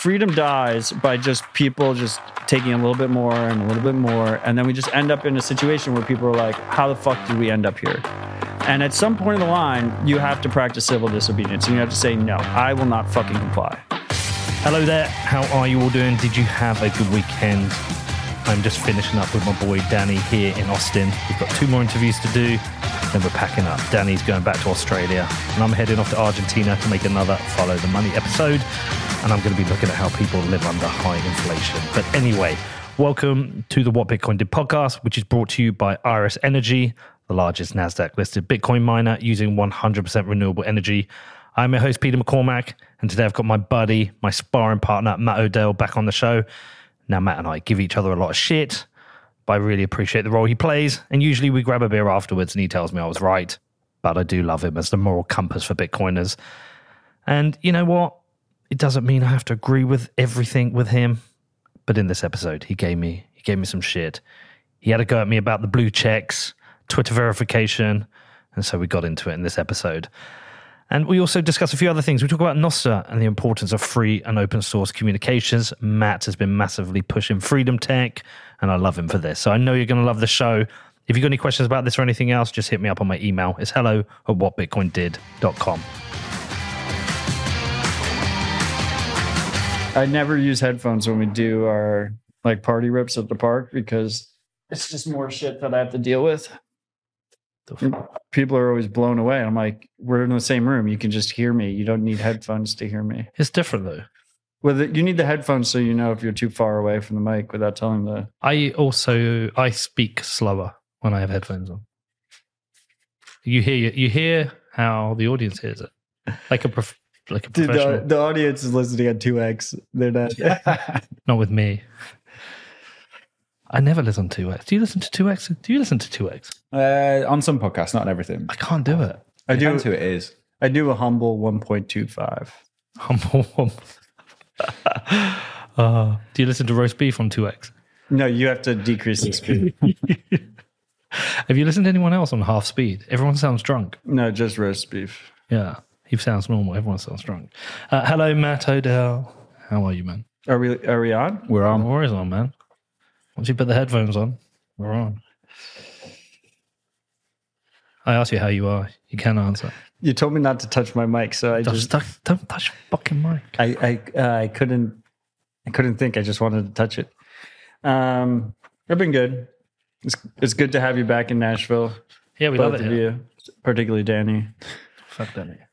freedom dies by just people just taking a little bit more and a little bit more, and then we just end up in a situation where people are like, "How the fuck did we end up here?" And at some point in the line, you have to practice civil disobedience, and you have to say, "No, I will not fucking comply." Hello there. How are you all doing? Did you have a good weekend? I'm just finishing up with my boy Danny here in Austin. We've got two more interviews to do, then we're packing up. Danny's going back to Australia, and I'm heading off to Argentina to make another Follow the Money episode. And I'm going to be looking at how people live under high inflation. But anyway, welcome to the What Bitcoin Did podcast, which is brought to you by Iris Energy, the largest NASDAQ listed Bitcoin miner using 100% renewable energy. I'm your host, Peter McCormack, and today I've got my buddy, my sparring partner, Matt Odell, back on the show. Now, Matt and I give each other a lot of shit, but I really appreciate the role he plays. And usually we grab a beer afterwards and he tells me I was right. But I do love him as the moral compass for Bitcoiners. And you know what? It doesn't mean I have to agree with everything with him. But in this episode, he gave me he gave me some shit. He had a go at me about the blue checks, Twitter verification, and so we got into it in this episode. And we also discuss a few other things. We talk about Nostr and the importance of free and open source communications. Matt has been massively pushing freedom tech, and I love him for this. So I know you're going to love the show. If you've got any questions about this or anything else, just hit me up on my email. It's hello at whatbitcoindid.com. I never use headphones when we do our like party rips at the park because it's just more shit that I have to deal with. People are always blown away. I'm like, we're in the same room. You can just hear me. You don't need headphones to hear me. It's different though. Well, you need the headphones so you know if you're too far away from the mic without telling the. I also I speak slower when I have headphones on. You hear you hear how the audience hears it, like a prof, like a Dude, the, the audience is listening at 2x. They're not. Not with me. I never listen to 2x. Do you listen to 2x? Do you listen to 2x? Uh, on some podcasts, not on everything. I can't do it. I do. Depends who it is. I do a humble 1.25. Humble. uh, do you listen to roast beef on 2x? No, you have to decrease the speed. Have you listened to anyone else on half speed? Everyone sounds drunk. no, just roast beef. Yeah, he sounds normal. Everyone sounds drunk. Uh, hello, Matt Odell. How are you, man? Are we? Are we on? We're on. Is on, man. Once you put the headphones on, we're on. I asked you how you are. You can answer. You told me not to touch my mic, so I Don't, just touch, don't touch fucking mic. I I uh, I couldn't I couldn't think. I just wanted to touch it. Um, I've been good. It's it's good to have you back in Nashville. Yeah, we both love it of here. you, particularly Danny. Fuck that.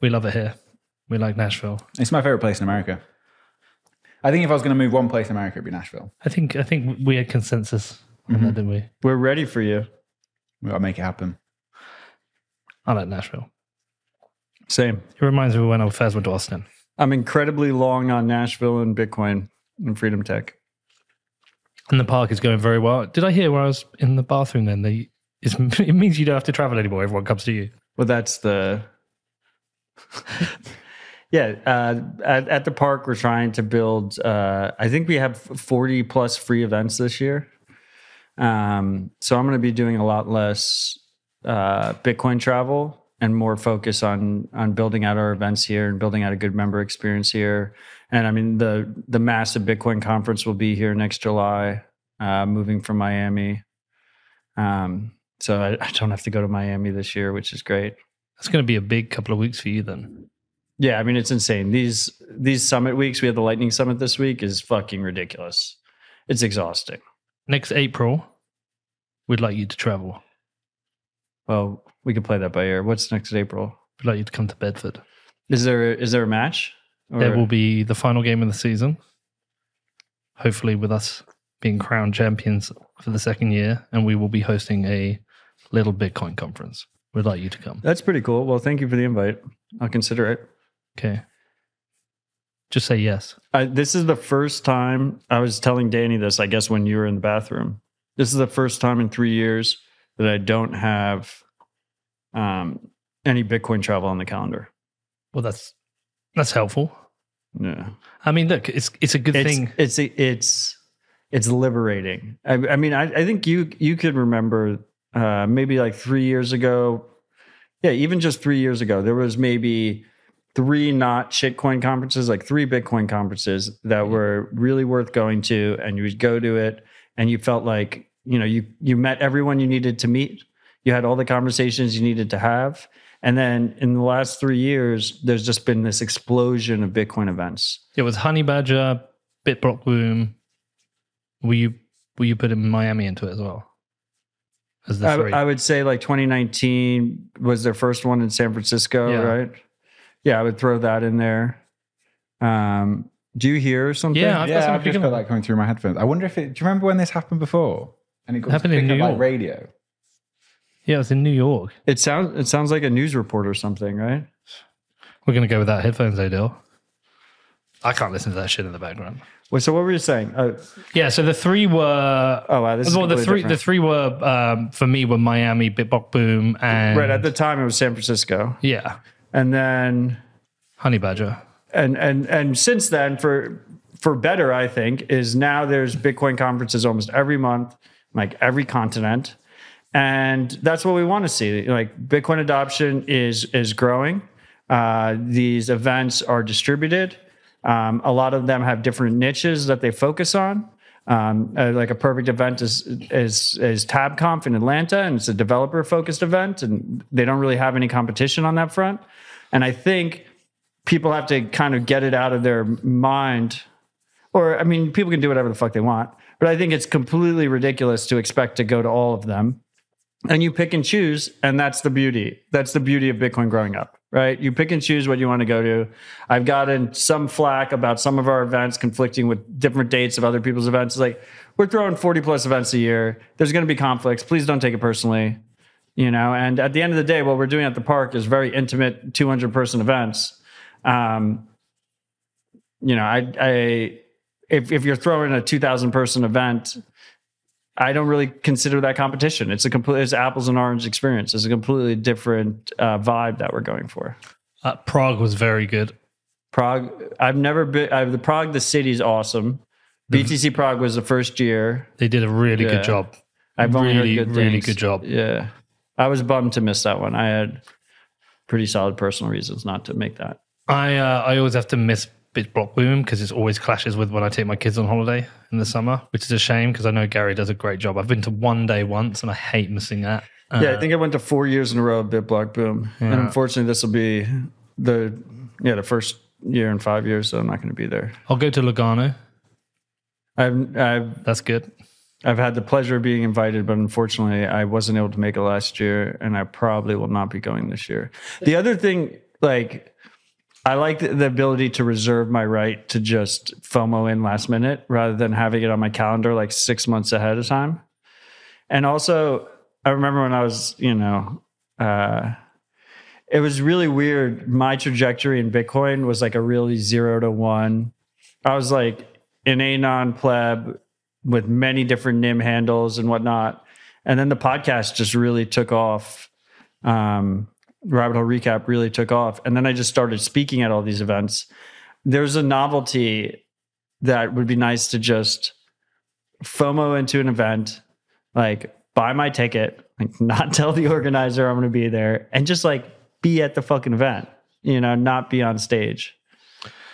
We love it here. We like Nashville. It's my favorite place in America. I think if I was going to move one place in America, it'd be Nashville. I think I think we had consensus on that, mm-hmm. didn't we? We're ready for you. We got to make it happen. I like Nashville. Same. It reminds me of when I first went to Austin. I'm incredibly long on Nashville and Bitcoin and Freedom Tech. And the park is going very well. Did I hear when I was in the bathroom then? They, it's, it means you don't have to travel anymore. Everyone comes to you. Well, that's the. yeah, uh, at, at the park, we're trying to build. Uh, I think we have 40 plus free events this year. Um, so I'm going to be doing a lot less uh, Bitcoin travel and more focus on on building out our events here and building out a good member experience here. And I mean the the massive Bitcoin conference will be here next July, uh, moving from Miami. Um, so I, I don't have to go to Miami this year, which is great. It's going to be a big couple of weeks for you then. Yeah, I mean it's insane. These these summit weeks, we had the lightning summit this week is fucking ridiculous. It's exhausting. Next April, we'd like you to travel. Well, we could play that by ear. What's next April? We'd like you to come to Bedford. Is there is there a match? Or- There will be the final game of the season. Hopefully, with us being crowned champions for the second year, and we will be hosting a little Bitcoin conference. We'd like you to come. That's pretty cool. Well, thank you for the invite. I'll consider it. Okay. Just say yes. I, this is the first time I was telling Danny this. I guess when you were in the bathroom. This is the first time in three years that I don't have um, any Bitcoin travel on the calendar. Well, that's that's helpful. Yeah. I mean, look, it's it's a good it's, thing. It's it's it's liberating. I, I mean, I, I think you you could remember uh, maybe like three years ago. Yeah, even just three years ago, there was maybe three not shitcoin conferences, like three Bitcoin conferences that were really worth going to, and you would go to it, and you felt like you know you you met everyone you needed to meet, you had all the conversations you needed to have, and then in the last three years, there's just been this explosion of Bitcoin events. It was Honey Badger, Bitblock Boom. Were you were you putting Miami into it as well? As the I, three? I would say like 2019 was their first one in San Francisco, Yeah. right? Yeah, I would throw that in there. Um, do you hear something? Yeah, I've got yeah, something I've just picking got up. that coming through my headphones. I wonder if it. Do you remember when this happened before? And it got Happened in New up like York. radio. yeah, it was in New York. It sounds it sounds like a news report or something, right? We're gonna go without headphones, Odell. I can't listen to that shit in the background. Wait, so what were you saying? Uh, Yeah, so the three were. oh wow, this is well, the three the three were um, for me were Miami, Bitblock Boom, and right at the time it was San Francisco, yeah, and then Honey Badger. and and and since then for for better i think is now there's bitcoin conferences almost every month like every continent. And that's what we want to see. Like bitcoin adoption is is growing. Uh, these events are distributed um, a lot of them have different niches that they focus on. Um, uh, like a perfect event is is is tabconf in atlanta and it's a developer focused event and they don't really have any competition on that front. And i think people have to kind of get it out of their mind or i mean people can do whatever the fuck they want but i think it's completely ridiculous to expect to go to all of them. And you pick and choose and that's the beauty. That's the beauty of bitcoin growing up right? You pick and choose what you want to go to. I've gotten some flack about some of our events conflicting with different dates of other people's events. It's like we're throwing 40 plus events a year. There's going to be conflicts. Please don't take it personally you know? And at the end of the day what we're doing at the park is very intimate 200 person events. Um, you know i i if, if you're throwing a 2000 person event i don't really consider that competition it's a complete it's apples and orange experience it's a completely different uh, vibe that we're going for Uh, Prague was very good. prague i've never been I've, the prague the city's awesome btc prague was the first year They did a really Yeah. good job. i've only Really, heard good really things. good job. yeah i was bummed to miss that one i had pretty solid personal reasons not to make that I uh, I always have to miss Bitblock Boom because it always clashes with when I take my kids on holiday in the summer, which is a shame because I know Gary does a great job. I've been to one day once and I hate missing that. Uh, Yeah, I think I went to four years in a row of Bitblock Boom, and unfortunately, this will be the yeah the first year in five years, so I'm not going to be there. I'll go to Lugano. I've I've That's good. I've had the pleasure of being invited, but unfortunately, I wasn't able to make it last year, and I probably will not be going this year. The other thing, like. I like the, ability to reserve my right to just FOMO in last minute rather than having it on my calendar like six months ahead of time. And also, I remember when I was, you know, uh, it was really weird. My trajectory in Bitcoin was like a really zero to one. I was like an anon pleb with many different NIM handles and whatnot. And then the podcast just really took off. Um, Rabbit Hole Recap really took off. And then I just started speaking at all these events. There's a novelty that would be nice to just FOMO into an event, like buy my ticket, like not tell the organizer I'm going to be there, and just like be at the fucking event, you know, not be on stage.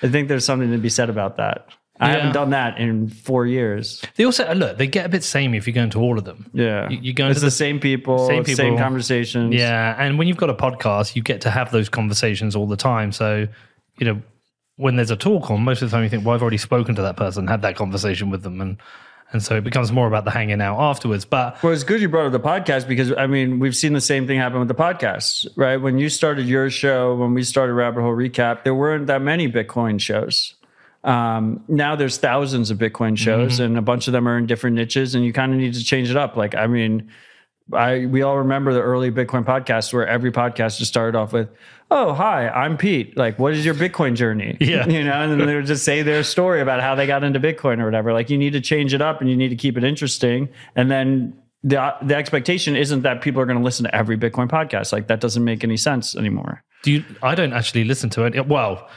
I think there's something to be said about that. I Yeah. haven't done that in four years. They also uh, look. They get a bit samey if you go into all of them. Yeah. You- you go into the, the- same people, same same, conversations. Yeah, and when you've got a podcast, you get to have those conversations all the time. So, you know, when there's a talk on, most of the time you think, "Well, I've already spoken to that person, had that conversation with them," and and so it becomes more about the hanging out afterwards. But Well, it's good you brought up the podcast because I mean we've seen the same thing happen with the podcasts, right? When you started your show, when we started Rabbit Hole Recap, there weren't that many Bitcoin shows. Um, now there's thousands of Bitcoin shows, and a bunch of them are in different niches, and you kind of need to change it up. Like, I mean, I we all remember the early Bitcoin podcasts where every podcast just started off with, "Oh, hi, I'm Pete. Like, what is your Bitcoin journey?" Yeah. you know, and then they would just say their story about how they got into Bitcoin or whatever. Like, you need to change it up and you need to keep it interesting, and then. The, the expectation isn't that people are going to listen to every Bitcoin podcast. Like that doesn't make any sense anymore. do you? I don't actually listen to it. Well,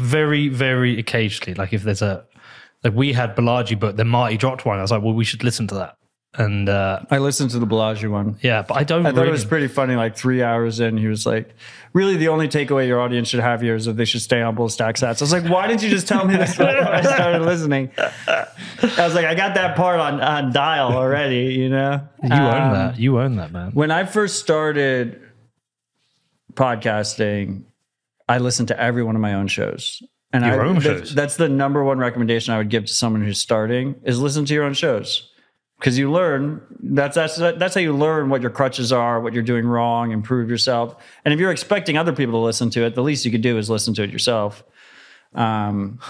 very, very occasionally. Like if there's a like we had Balaji, but then Marty dropped one. I was like, well, we should listen to that. and uh, I listened to the Balaji one. yeah, but I don't. I thought really, it was pretty funny. Like three hours in, he was like, "Really, the only takeaway your audience should have here is that they should stay on bull stack sats." I was like, "Why didn't you just tell me this before I started listening?" I was like, "I got that part on on dial already." You know, you own Um, that. You own that, man. When I first started podcasting, I listen to every one of my own shows. And Your I, own that's- shows? That's the number one recommendation I would give to someone who's starting is listen to your own shows. Because you learn that's that's that's how you learn what your crutches are, what you're doing wrong, improve yourself. And if you're expecting other people to listen to it, the least you could do is listen to it yourself. Um,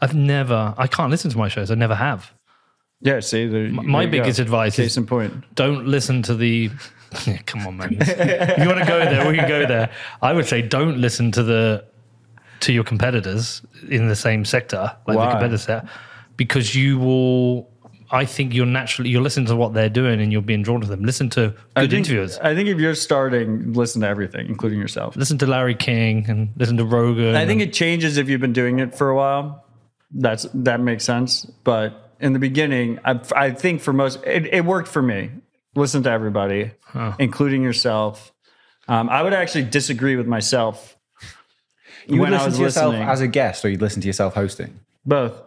I've never. I can't listen to my shows. I never have. yeah, see, there, My there biggest go. advice case is in point. don't listen to the. Yeah, come on, man. you want to go there, we can go there. I would say don't listen to the to your competitors in the same sector, like Why? the competitors there, because you will. I think you're naturally you're listening to what they're doing and you're being drawn to them. Listen to I good think, interviewers. I think if you're starting, listen to everything, including yourself. Listen to Larry King and listen to Rogan. I think it changes if you've been doing it for a while. That's that makes sense. But in the beginning, I, I think for most, it, it worked for me. Listen to everybody, including yourself. Um, I would actually disagree with myself You would when I listen was to yourself listening. as a guest, or you'd listen to yourself hosting. Both.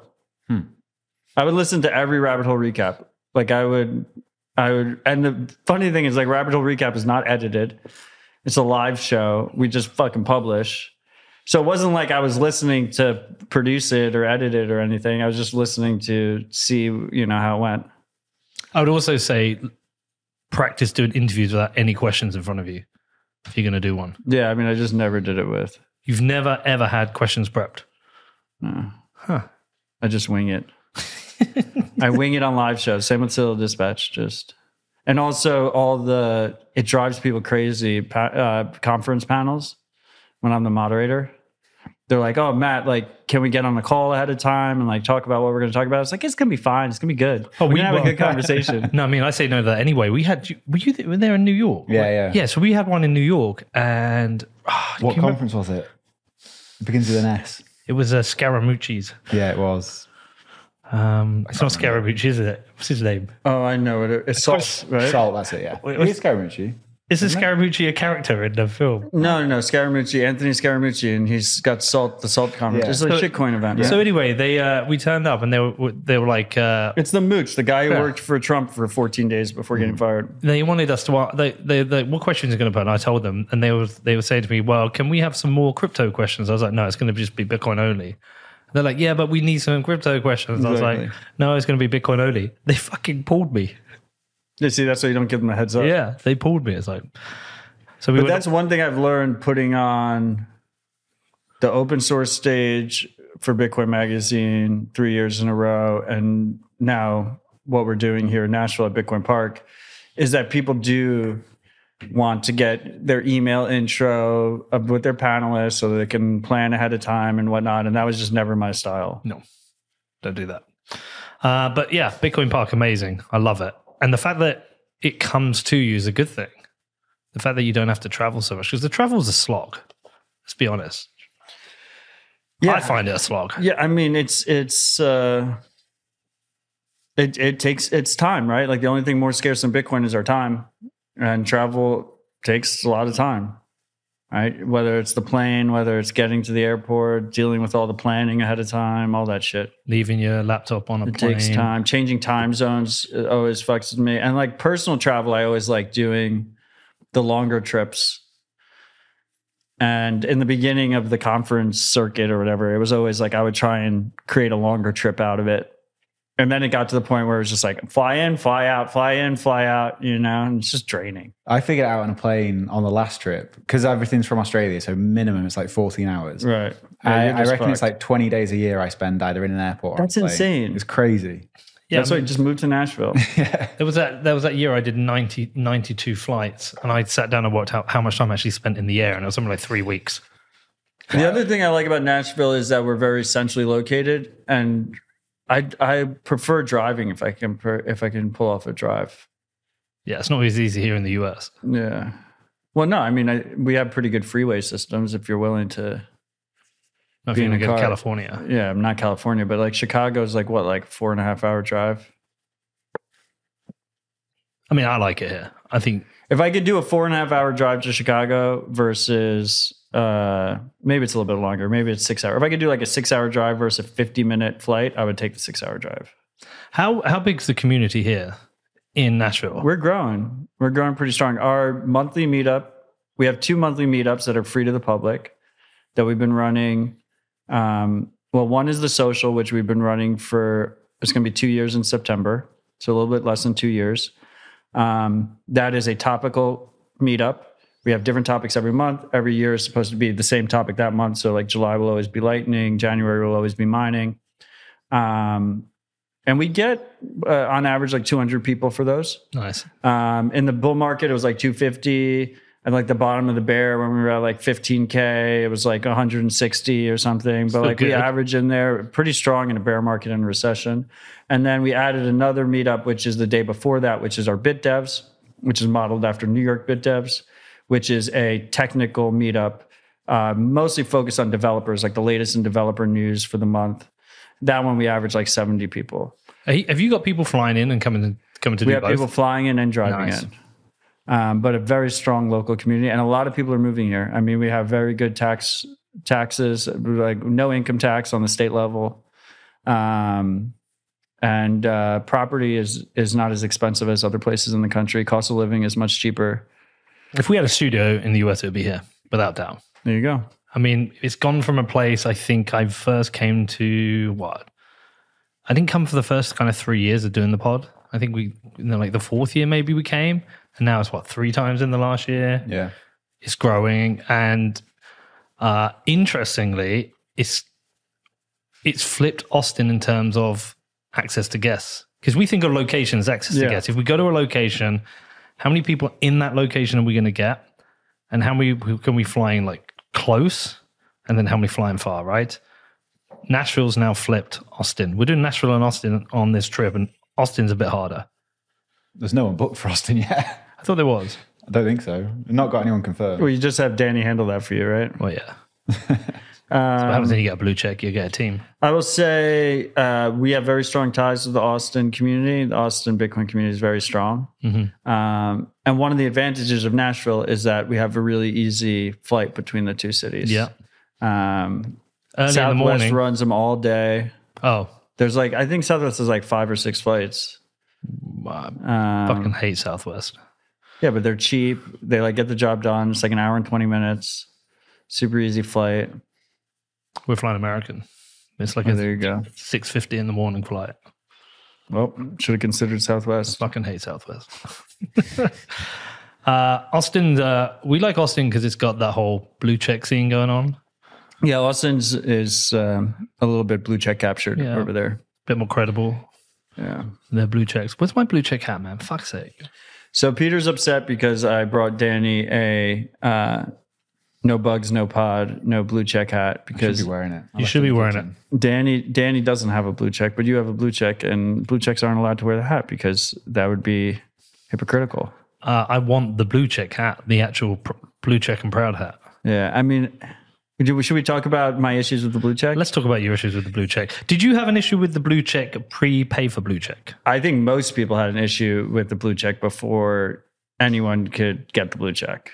I would listen to every rabbit hole recap. Like I would, I would, and the funny thing is, like rabbit hole recap is not edited. It's a live show. We just fucking publish. So it wasn't like I was listening to produce it or edit it or anything. I was just listening to see, you know, how it went. I would also say practice doing interviews without any questions in front of you if you're going to do one. Yeah, I mean, I just never did it with. You've never ever had questions prepped. No. Huh. I just wing it. I wing it on live shows. Same with Citadel Dispatch. Just and also all the it drives people crazy. Pa- uh, conference panels when I'm the moderator. They're like, "Oh, Matt, like, can we get on a call ahead of time and like talk about what we're going to talk about?" It's like it's going to be fine. It's going to be good. Oh, we're we- going to have a good conversation. No, I mean I say no to that anyway. We had were you th- were there in New York? Yeah, yeah. Yeah, so we had one in New York, and ah, What can you remember- conference was it? It begins with an S. It was uh, Scaramucci's. Yeah, it was. Um, it's not Scaramucci, is it? What's his name? oh, I know it. It's salt, right? Salt, that's it, yeah. Wait, It what's- is Scaramucci. Is the Scaramucci a character in the film? No, no, no. Scaramucci, Anthony Scaramucci, and he's got salt. The salt conference. Yeah. It's a So- shitcoin event. Right? So anyway, they uh, we turned up and they were they were like uh, it's the mooch, the guy who Yeah. worked for Trump for 14 days before getting fired. they wanted us to they they, they what questions are going to put and I told them and they were they were saying to me well can we have some more crypto questions I was like no it's going to just be Bitcoin only they're like yeah but we need some crypto questions I was like no it's going to be Bitcoin only they fucking pulled me You see, that's why you don't give them a heads up. yeah they pulled me it's like so we But that's one thing I've learned putting on the open source stage for Bitcoin Magazine three years in a row, and now what we're doing here in Nashville at Bitcoin Park is that people do want to get their email intro of- with their panelists so they can plan ahead of time and whatnot. And that was just never my style. no don't do that uh, but yeah Bitcoin Park amazing I love it and the fact that it comes to you is a good thing the fact that you don't have to travel so much because the travel is a slog let's be honest Yeah, I find it a slog Yeah, I mean it's it's uh it it takes it's time, right? Like the only thing more scarce than Bitcoin is our time. And travel takes a lot of time. Right? Whether it's the plane, whether it's getting to the airport, dealing with all the planning ahead of time, all that shit. leaving your laptop on a It plane. takes time. Changing time zones uh, always fucks with me. And like personal travel, I always like doing the longer trips. And in the beginning of the conference circuit or whatever, it was always like I would try and create a longer trip out of it. And then it got to the point where it was just like fly in, fly out, fly in, fly out, you know, and it's just draining. I figured it out on a plane on the last trip because everything's from Australia, so minimum it's like 14 hours. Right. I, I reckon it's like 20 days a year I spend either in an airport. or on a That's plane. insane. It's crazy. Yeah, That's why I just moved to Nashville. yeah. there was that. There was that year I did 90, 92 flights, and I sat down and worked out how much time I actually spent in the air, and it was something like three weeks. The other thing I like about Nashville is that we're very centrally located, and I I prefer driving if I can if I can pull off a drive. Yeah, it's not as easy here in the US. Yeah. Well, no, I mean I, we have pretty good freeway systems if you're willing to. Not if you're in going to a go to car. California. Yeah, I'm not California, but like Chicago's like what, like four and a half hour drive. I mean, I like it here. I think If I could do a four and a half hour drive to Chicago versus uh, maybe it's a little bit longer, maybe it's six hours. If I could do like a six hour drive versus a 50 minute flight, I would take the six hour drive. how how big's the community here in Nashville? We're growing. We're growing pretty strong. Our monthly meetup, we have two monthly meetups that are free to the public that we've been running. Um, well, one is the social, which we've been running for, it's going to be two years in September. So a little bit less than two years. Um, that is a topical meetup. We have different topics every month. Every year is supposed to be the same topic that month. So, like July will always be lightning, January will always be mining. Um, and we get uh, on average like 200 people for those. nice. Um, in the bull market, it was like 250. And like the bottom of the bear, when we were at like 15K, it was like 160 or something. But Still like we average in there pretty strong in a bear market and a recession. And then we added another meetup, which is the day before that, which is our Bit Devs, which is modeled after New York Bit Devs, which is a technical meetup, uh, mostly focused on developers, like the latest in developer news for the month. That one we average like 70 people. Have you got people flying in and coming to, coming to We do have both? people flying in and driving Nice. in. Um, but a very strong local community, and a lot of people are moving here. I mean, we have very good tax taxes, like no income tax on the state level, um, and uh, property is is not as expensive as other places in the country. Cost of living is much cheaper. If we had a studio in the US, it would be here, without doubt. There you go. I mean, it's gone from a place I think I first came to what? I didn't come for the first kind of three years of doing the pod. I think we, you know, like the fourth year maybe we came, and now it's what three times in the last year. Yeah. It's growing, and uh, interestingly, it's it's flipped Austin in terms of access to guests because we think of locations access to guests. If we go to a location, how many people in that location are we going to get, and how many can we fly in like close, and then how many flying far, right? Nashville's now flipped Austin. We're doing Nashville and Austin on this trip, and Austin's a bit harder. There's no one booked for Austin yet. I thought there was. I don't think so. Not got anyone confirmed. Well, you just have Danny handle that for you, right? Well, yeah. what happens when you get a blue check? You get a team. I will say uh, we have very strong ties with the Austin community. The Austin Bitcoin community is very strong. Um, and one of the advantages of Nashville is that we have a really easy flight between the two cities. Yeah. Um, Early in the Southwest runs them all day. Oh, There's like, I think Southwest is like five or six flights. I Um, fucking hate Southwest. yeah, but they're cheap. They like get the job done. It's like an hour and 20 minutes. Super easy flight. We're flying American. It's like Oh, a there you go. six fifty in the morning flight. Well, should have considered Southwest. Fucking hate Southwest. uh, Austin, uh, we like Austin because it's got that whole blue check scene going on. Yeah, Austin's is um, a little bit blue check captured Yeah. over there. A bit more credible. Yeah. Their blue checks. Where's my blue check hat, man? Fuck's sake. So Peter's upset because I brought Danny a uh, no bugs, no pod, no blue check hat Should because be wearing it. I You should be wearing kitchen. Danny Danny doesn't have a blue check, but you have a blue check, and blue checks aren't allowed to wear the hat because that would be hypocritical. Uh, I want the blue check hat, the actual pr- blue check and proud hat. Yeah, I mean, do- should we talk about my issues with the blue check? Let's talk about your issues with the blue check. Did you have an issue with the blue check pre-pay for blue check? I think most people had an issue with the blue check before anyone could get the blue check.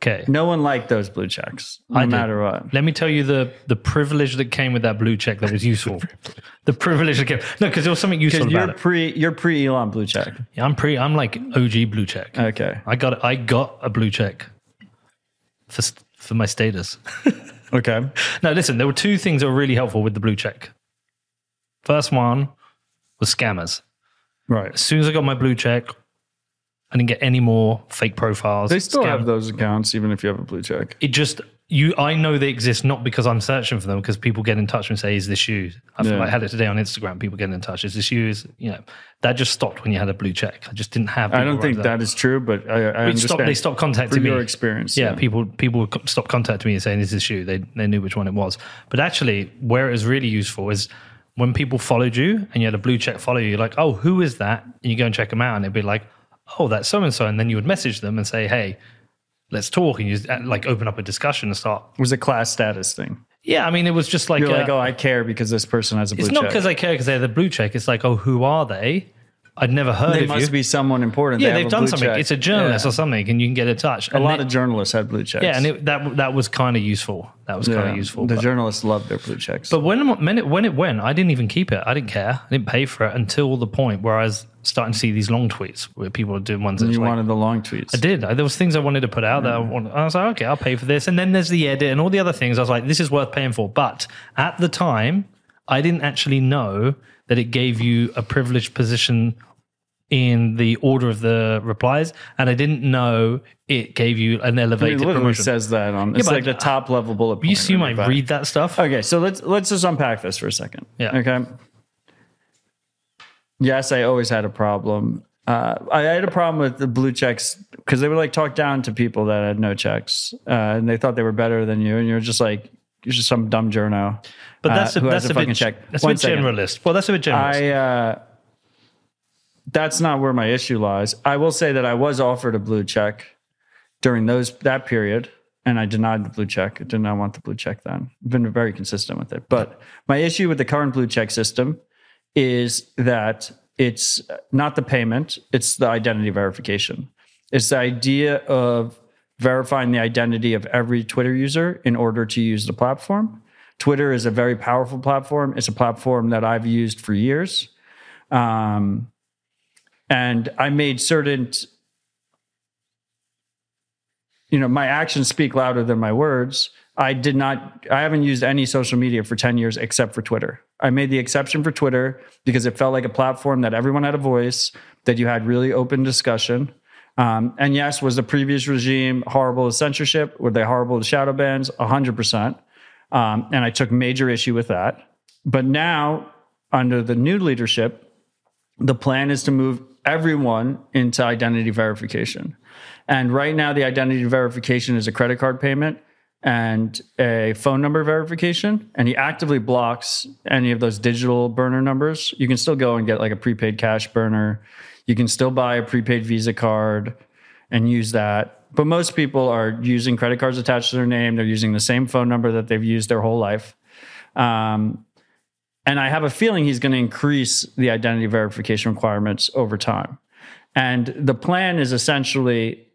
Okay. No one liked those blue checks, no I did. matter what. Let me tell you the the privilege that came with that blue check that was useful. the privilege that came no, because there was something useful about you're it. pre you're pre Elon blue check. Yeah, I'm pre. I'm like OG blue check. Okay. I got I got a blue check for for my status. Okay. no, listen. There were two things that were really helpful with the blue check. First one was scammers. Right. As soon as I got my blue check, I didn't get any more fake profiles. They still Scam- have those accounts even if you have a blue check. it just you i know they exist not because i'm searching for them because people get in touch and say is this you? I feel Yeah. like I had it today on instagram people getting in touch. Is this you? Is you know. That just stopped when you had a blue check. I just didn't have I don't think that is true, but I, I understand. stopped, they stopped contacting me. your experience. yeah, people people would stop contacting me and saying is this you? They, they knew which one it was. But actually where it was really useful is when people followed you and you had a blue check follow you you're like oh who is that? And you go and check them out and it'd be like oh that's so and so and then you would message them and say hey let's talk and you just, uh, like open up a discussion and start It was a class status thing. yeah, I mean, it was just like, You're uh, like, oh, I care because this person has a blue check. it's not because I care because they have the blue check. It's like, oh, who are they? I'd never heard They of must be someone important. yeah, They have they've done something. check. It's a journalist Yeah. or something, and you can get in touch. A lot of journalists had blue checks. yeah, and it, that that was kind of useful. That was kind Yeah. of useful. The but- journalists love their blue checks. But when, when it when it went, I didn't even keep it. I didn't care. I didn't pay for it until the point where I was starting to see these long tweets where people are doing ones that you like, wanted the long tweets. I did. I, there was things I wanted to put out that I, mm. wanted, I was like, okay, I'll pay for this. And then there's the edit and all the other things. I was like, this is worth paying for. But at the time, I didn't actually know that it gave you a privileged position in the order of the replies, and I didn't know it gave you an It elevated literally promotion. says that on. It's but like the top level bullet. you point assume on I read that stuff? Okay, so let's let's just unpack this for a second. Yeah. Okay. Yes, I always had a problem. Uh, I had a problem with the blue checks because they would like talk down to people that had no checks, uh, and they thought they were better than you, and you're just like you're just some dumb journo. But that's uh, a, that's a fucking bit check. that's a bit second. generalist. Well, that's a bit generalist. I uh, that's not where my issue lies. I will say that I was offered a blue check during those that period, and I denied the blue check. I did not want the blue check then. I've been very consistent with it. But my issue with the current blue check system is that it's not the payment; it's the identity verification. It's the idea of verifying the identity of every Twitter user in order to use the platform. Twitter is a very powerful platform. It's a platform that I've used for years. Um, and I made certain, you know, my actions speak louder than my words. I did not, I haven't used any social media for 10 years except for Twitter. I made the exception for Twitter because it felt like a platform that everyone had a voice, that you had really open discussion. Um, and yes, was the previous regime horrible to censorship? Were they horrible to shadow bans? 100%. Um, and I took major issue with that. But now, under the new leadership, the plan is to move everyone into identity verification. And right now, the identity verification is a credit card payment and a phone number verification. And he actively blocks any of those digital burner numbers. You can still go and get like a prepaid cash burner. You can still buy a prepaid Visa card and use that. But most people are using credit cards attached to their name. They're using the same phone number that they've used their whole life. Um, and I have a feeling he's going to increase the identity verification requirements over time. And the plan is essentially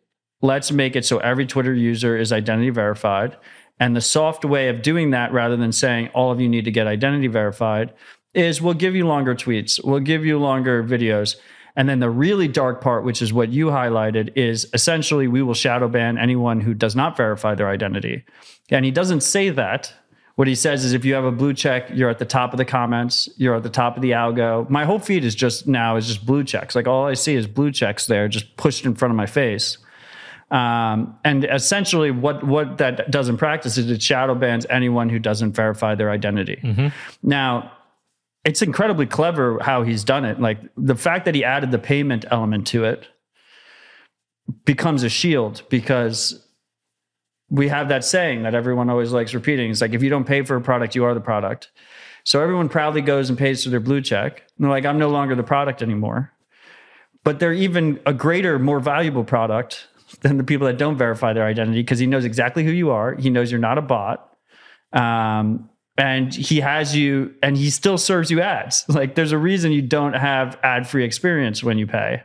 let's make it so every Twitter user is identity verified. And the soft way of doing that, rather than saying all of you need to get identity verified, is we'll give you longer tweets, we'll give you longer videos. And then the really dark part, which is what you highlighted, is essentially we will shadow ban anyone who does not verify their identity. And he doesn't say that. What he says is if you have a blue check, you're at the top of the comments, you're at the top of the algo. My whole feed is just now is just blue checks. Like all I see is blue checks there, just pushed in front of my face. Um, and essentially, what what that does in practice is it shadow bans anyone who doesn't verify their identity. Now, it's incredibly clever how he's done it. Like the fact that he added the payment element to it becomes a shield because we have that saying that everyone always likes repeating. It's like if you don't pay for a product, you are the product. So everyone proudly goes and pays for their blue check. And they're like, I'm no longer the product anymore. But they're even a greater, more valuable product than the people that don't verify their identity because he knows exactly who you are. He knows you're not a bot. Um, and he has you, and he still serves you ads. Like there's a reason you don't have ad free experience when you pay.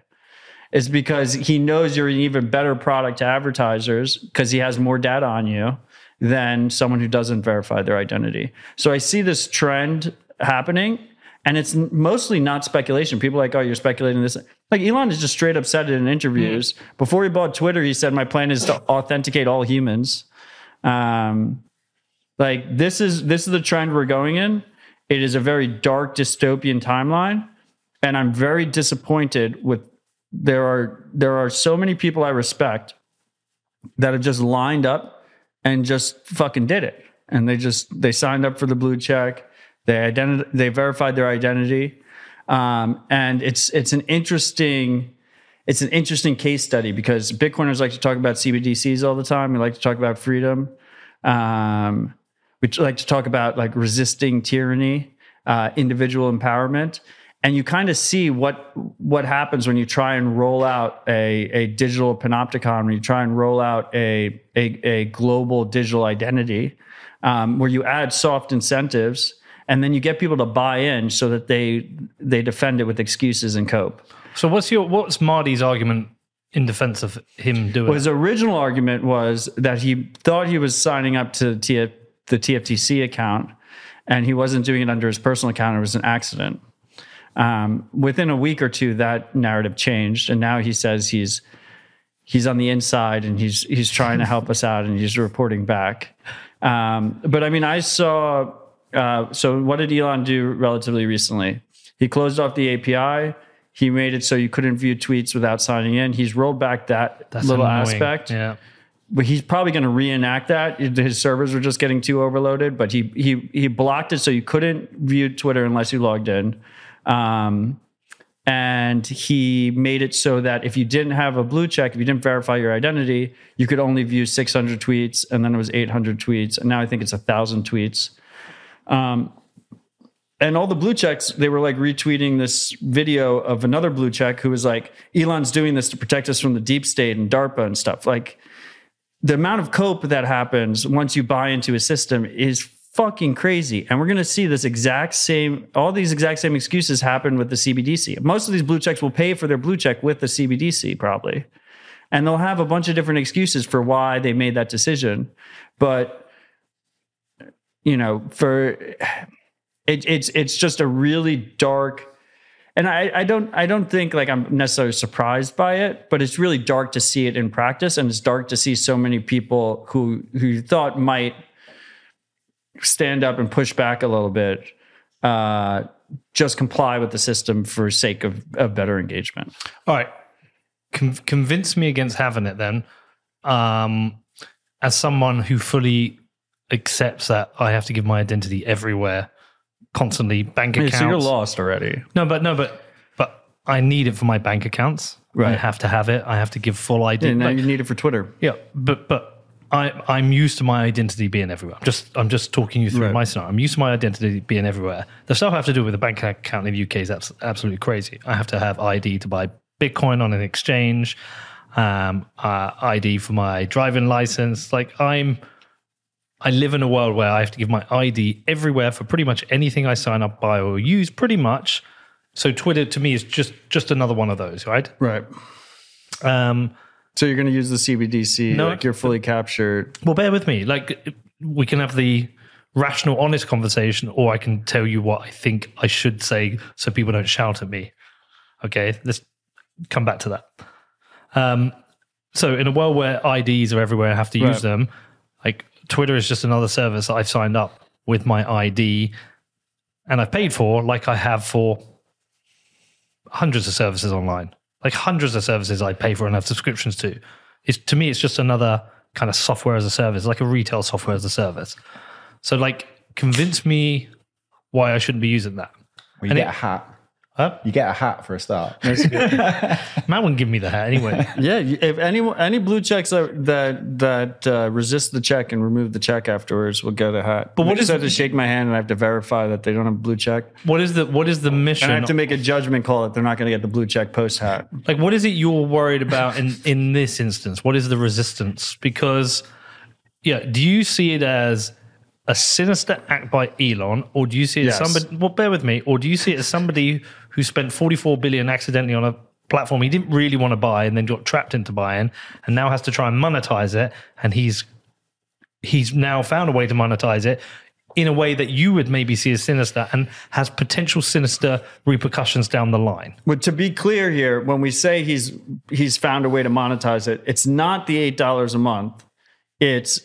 It's because he knows you're an even better product to advertisers because he has more data on you than someone who doesn't verify their identity. So I see this trend happening, and it's mostly not speculation. People are like, oh, you're speculating this. Like Elon has just straight up said it in interviews. Before he bought Twitter, he said, my plan is to authenticate all humans. Um, like this is this is the trend we're going in. It is a very dark dystopian timeline, and I'm very disappointed with there are there are so many people I respect that have just lined up and just fucking did it. And they just they signed up for the blue check. They identi- they verified their identity. Um, and it's it's an interesting it's an interesting case study because Bitcoiners like to talk about CBDCs all the time. We like to talk about freedom. Um, we like to talk about like resisting tyranny, uh, individual empowerment, and you kind of see what what happens when you try and roll out a, a digital panopticon, when you try and roll out a a, a global digital identity, um, where you add soft incentives, and then you get people to buy in so that they they defend it with excuses and cope. So what's your what's Marty's argument in defense of him doing? Well, his original argument was that he thought he was signing up to the TFTC account, and he wasn't doing it under his personal account. It was an accident. Um, within a week or two, that narrative changed, and now he says he's he's on the inside and he's he's trying to help us out and he's reporting back. Um, but I mean, I saw. Uh, so what did Elon do relatively recently? He closed off the API. He made it so you couldn't view tweets without signing in. He's rolled back that That's little annoying. aspect Yeah. but he's probably going to reenact that. His servers were just getting too overloaded, but he he he blocked it so you couldn't view Twitter unless you logged in. Um, and he made it so that if you didn't have a blue check, if you didn't verify your identity, you could only view 600 tweets, and then it was 800 tweets, and now I think it's a thousand tweets. Um, and all the blue checks, they were like retweeting this video of another blue check who was like, Elon's doing this to protect us from the deep state and DARPA and stuff. Like, the amount of cope that happens once you buy into a system is fucking crazy. And we're going to see this exact same, all these exact same excuses happen with the CBDC. Most of these blue checks will pay for their blue check with the CBDC probably. And they'll have a bunch of different excuses for why they made that decision. But, you know, for it, it's, it's just a really dark, and I, I don't I don't think like I'm necessarily surprised by it, but it's really dark to see it in practice, and it's dark to see so many people who who you thought might stand up and push back a little bit, uh, just comply with the system for sake of, of better engagement. All right. Con- convince me against having it then. Um, as someone who fully accepts that I have to give my identity everywhere, constantly bank Yeah, accounts. so you're lost already. No, but no, but but I need it for my bank accounts. Right. I have to have it. I have to give full ID. And now Like, you need it for Twitter. yeah, but but I I'm used to my identity being everywhere. I'm just I'm just talking you through Right. my scenario. I'm used to my identity being everywhere. The stuff I have to do with a bank account in the UK is abs- absolutely crazy. I have to have ID to buy Bitcoin on an exchange, um, uh, ID for my driving license. Like I'm. I live in a world where I have to give my ID everywhere for pretty much anything I sign up by or use, pretty much. So Twitter to me is just just another one of those, right? Right. Um, So you're going to use the CBDC. No. like you're fully captured. Well, bear with me. Like, we can have the rational, honest conversation, or I can tell you what I think I should say so people don't shout at me. Okay, let's come back to that. Um, so, in a world where IDs are everywhere, I have to use Right. them. Like, Twitter is just another service that I've signed up with my ID and I've paid for, like I have for hundreds of services online. Like hundreds of services I pay for and have subscriptions to. It's to me, it's just another kind of software as a service, like a retail software as a service. So, like, convince me why I shouldn't be using that. Well, you And get it- a hat. Huh? You get a hat for a start. Matt wouldn't give me the hat anyway. Yeah, if any any blue checks that that, that uh, resist the check and remove the check afterwards will get a hat. But what what is- is have to shake my hand and I have to verify that they don't have a blue check, what is the what is the mission? and I have to make a judgment call that they're not going to get the blue check post hat. like what is it you're worried about in in this instance what is the resistance because yeah do you see it as a sinister act by elon or do you see it as somebody well bear with me or do you see it as somebody who spent 44 billion accidentally on a platform he didn't really want to buy and then got trapped into buying and now has to try and monetize it and he's he's now found a way to monetize it in a way that you would maybe see as sinister and has potential sinister repercussions down the line But to be clear here, when we say he's he's found a way to monetize it, it's not the eight dollars a month. It's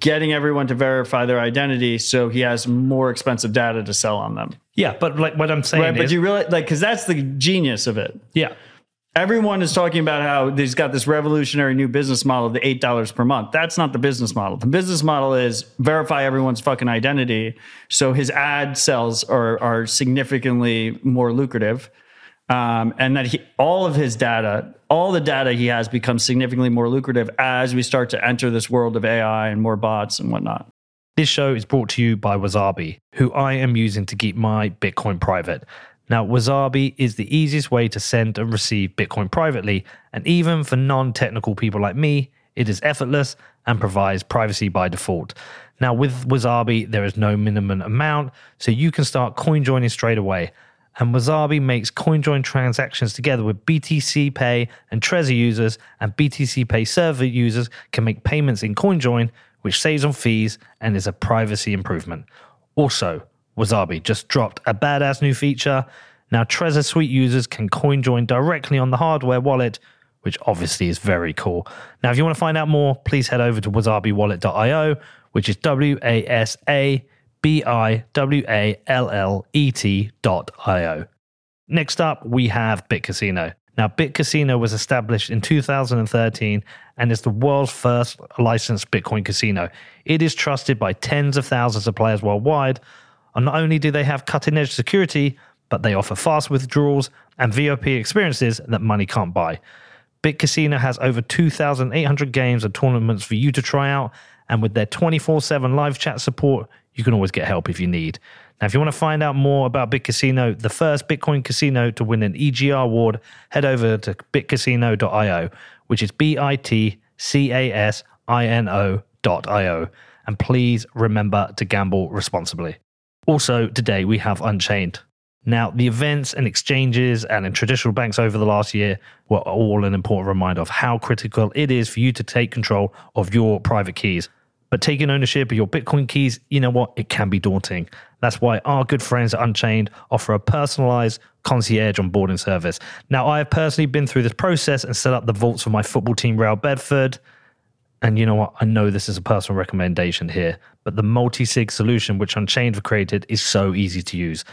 getting everyone to verify their identity so he has more expensive data to sell on them. Yeah but like what i'm saying Right. But is, you really like because that's the genius of it. yeah everyone is talking about how he's got this revolutionary new business model of the eight dollars per month. That's not the business model. The business model is verify everyone's fucking identity, so his ad sales are are significantly more lucrative, um, and that he all of his data, all the data he has, becomes significantly more lucrative as we start to enter this world of AI and more bots and whatnot. This show is brought to you by Wasabi, who I am using to keep my Bitcoin private. Now, Wasabi is the easiest way to send and receive Bitcoin privately, and even for non technical people like me, it is effortless and provides privacy by default. Now, with Wasabi, there is no minimum amount, so you can start coin joining straight away. And Wasabi makes CoinJoin transactions together with BTC Pay and Trezor users, and BTC Pay server users can make payments in CoinJoin, which saves on fees and is a privacy improvement. Also, Wasabi just dropped a badass new feature. Now, Trezor Suite users can CoinJoin directly on the hardware wallet, which obviously is very cool. Now, if you want to find out more, please head over to wasabiwallet.io, which is W A S A B I W A L L E T dot I O. Next up, we have BitCasino. Now, BitCasino was established in 2013 and is the world's first licensed Bitcoin casino. It is trusted by tens of thousands of players worldwide. And not only do they have cutting edge security, but they offer fast withdrawals and VIP experiences that money can't buy. BitCasino has over 2,800 games and tournaments for you to try out. And with their 24 7 live chat support, you can always get help if you need. Now, if you want to find out more about BitCasino, the first Bitcoin casino to win an EGR award, head over to bitcasino.io, which is B I T C A S I N O.io. And please remember to gamble responsibly. Also, today we have Unchained. Now, the events and exchanges and in traditional banks over the last year were all an important reminder of how critical it is for you to take control of your private keys. But taking ownership of your Bitcoin keys, you know what? It can be daunting. That's why our good friends at Unchained offer a personalized concierge onboarding service. Now, I have personally been through this process and set up the vaults for my football team, Real Bedford. And you know what? I know this is a personal recommendation here, but the multi sig solution which Unchained have created is so easy to use.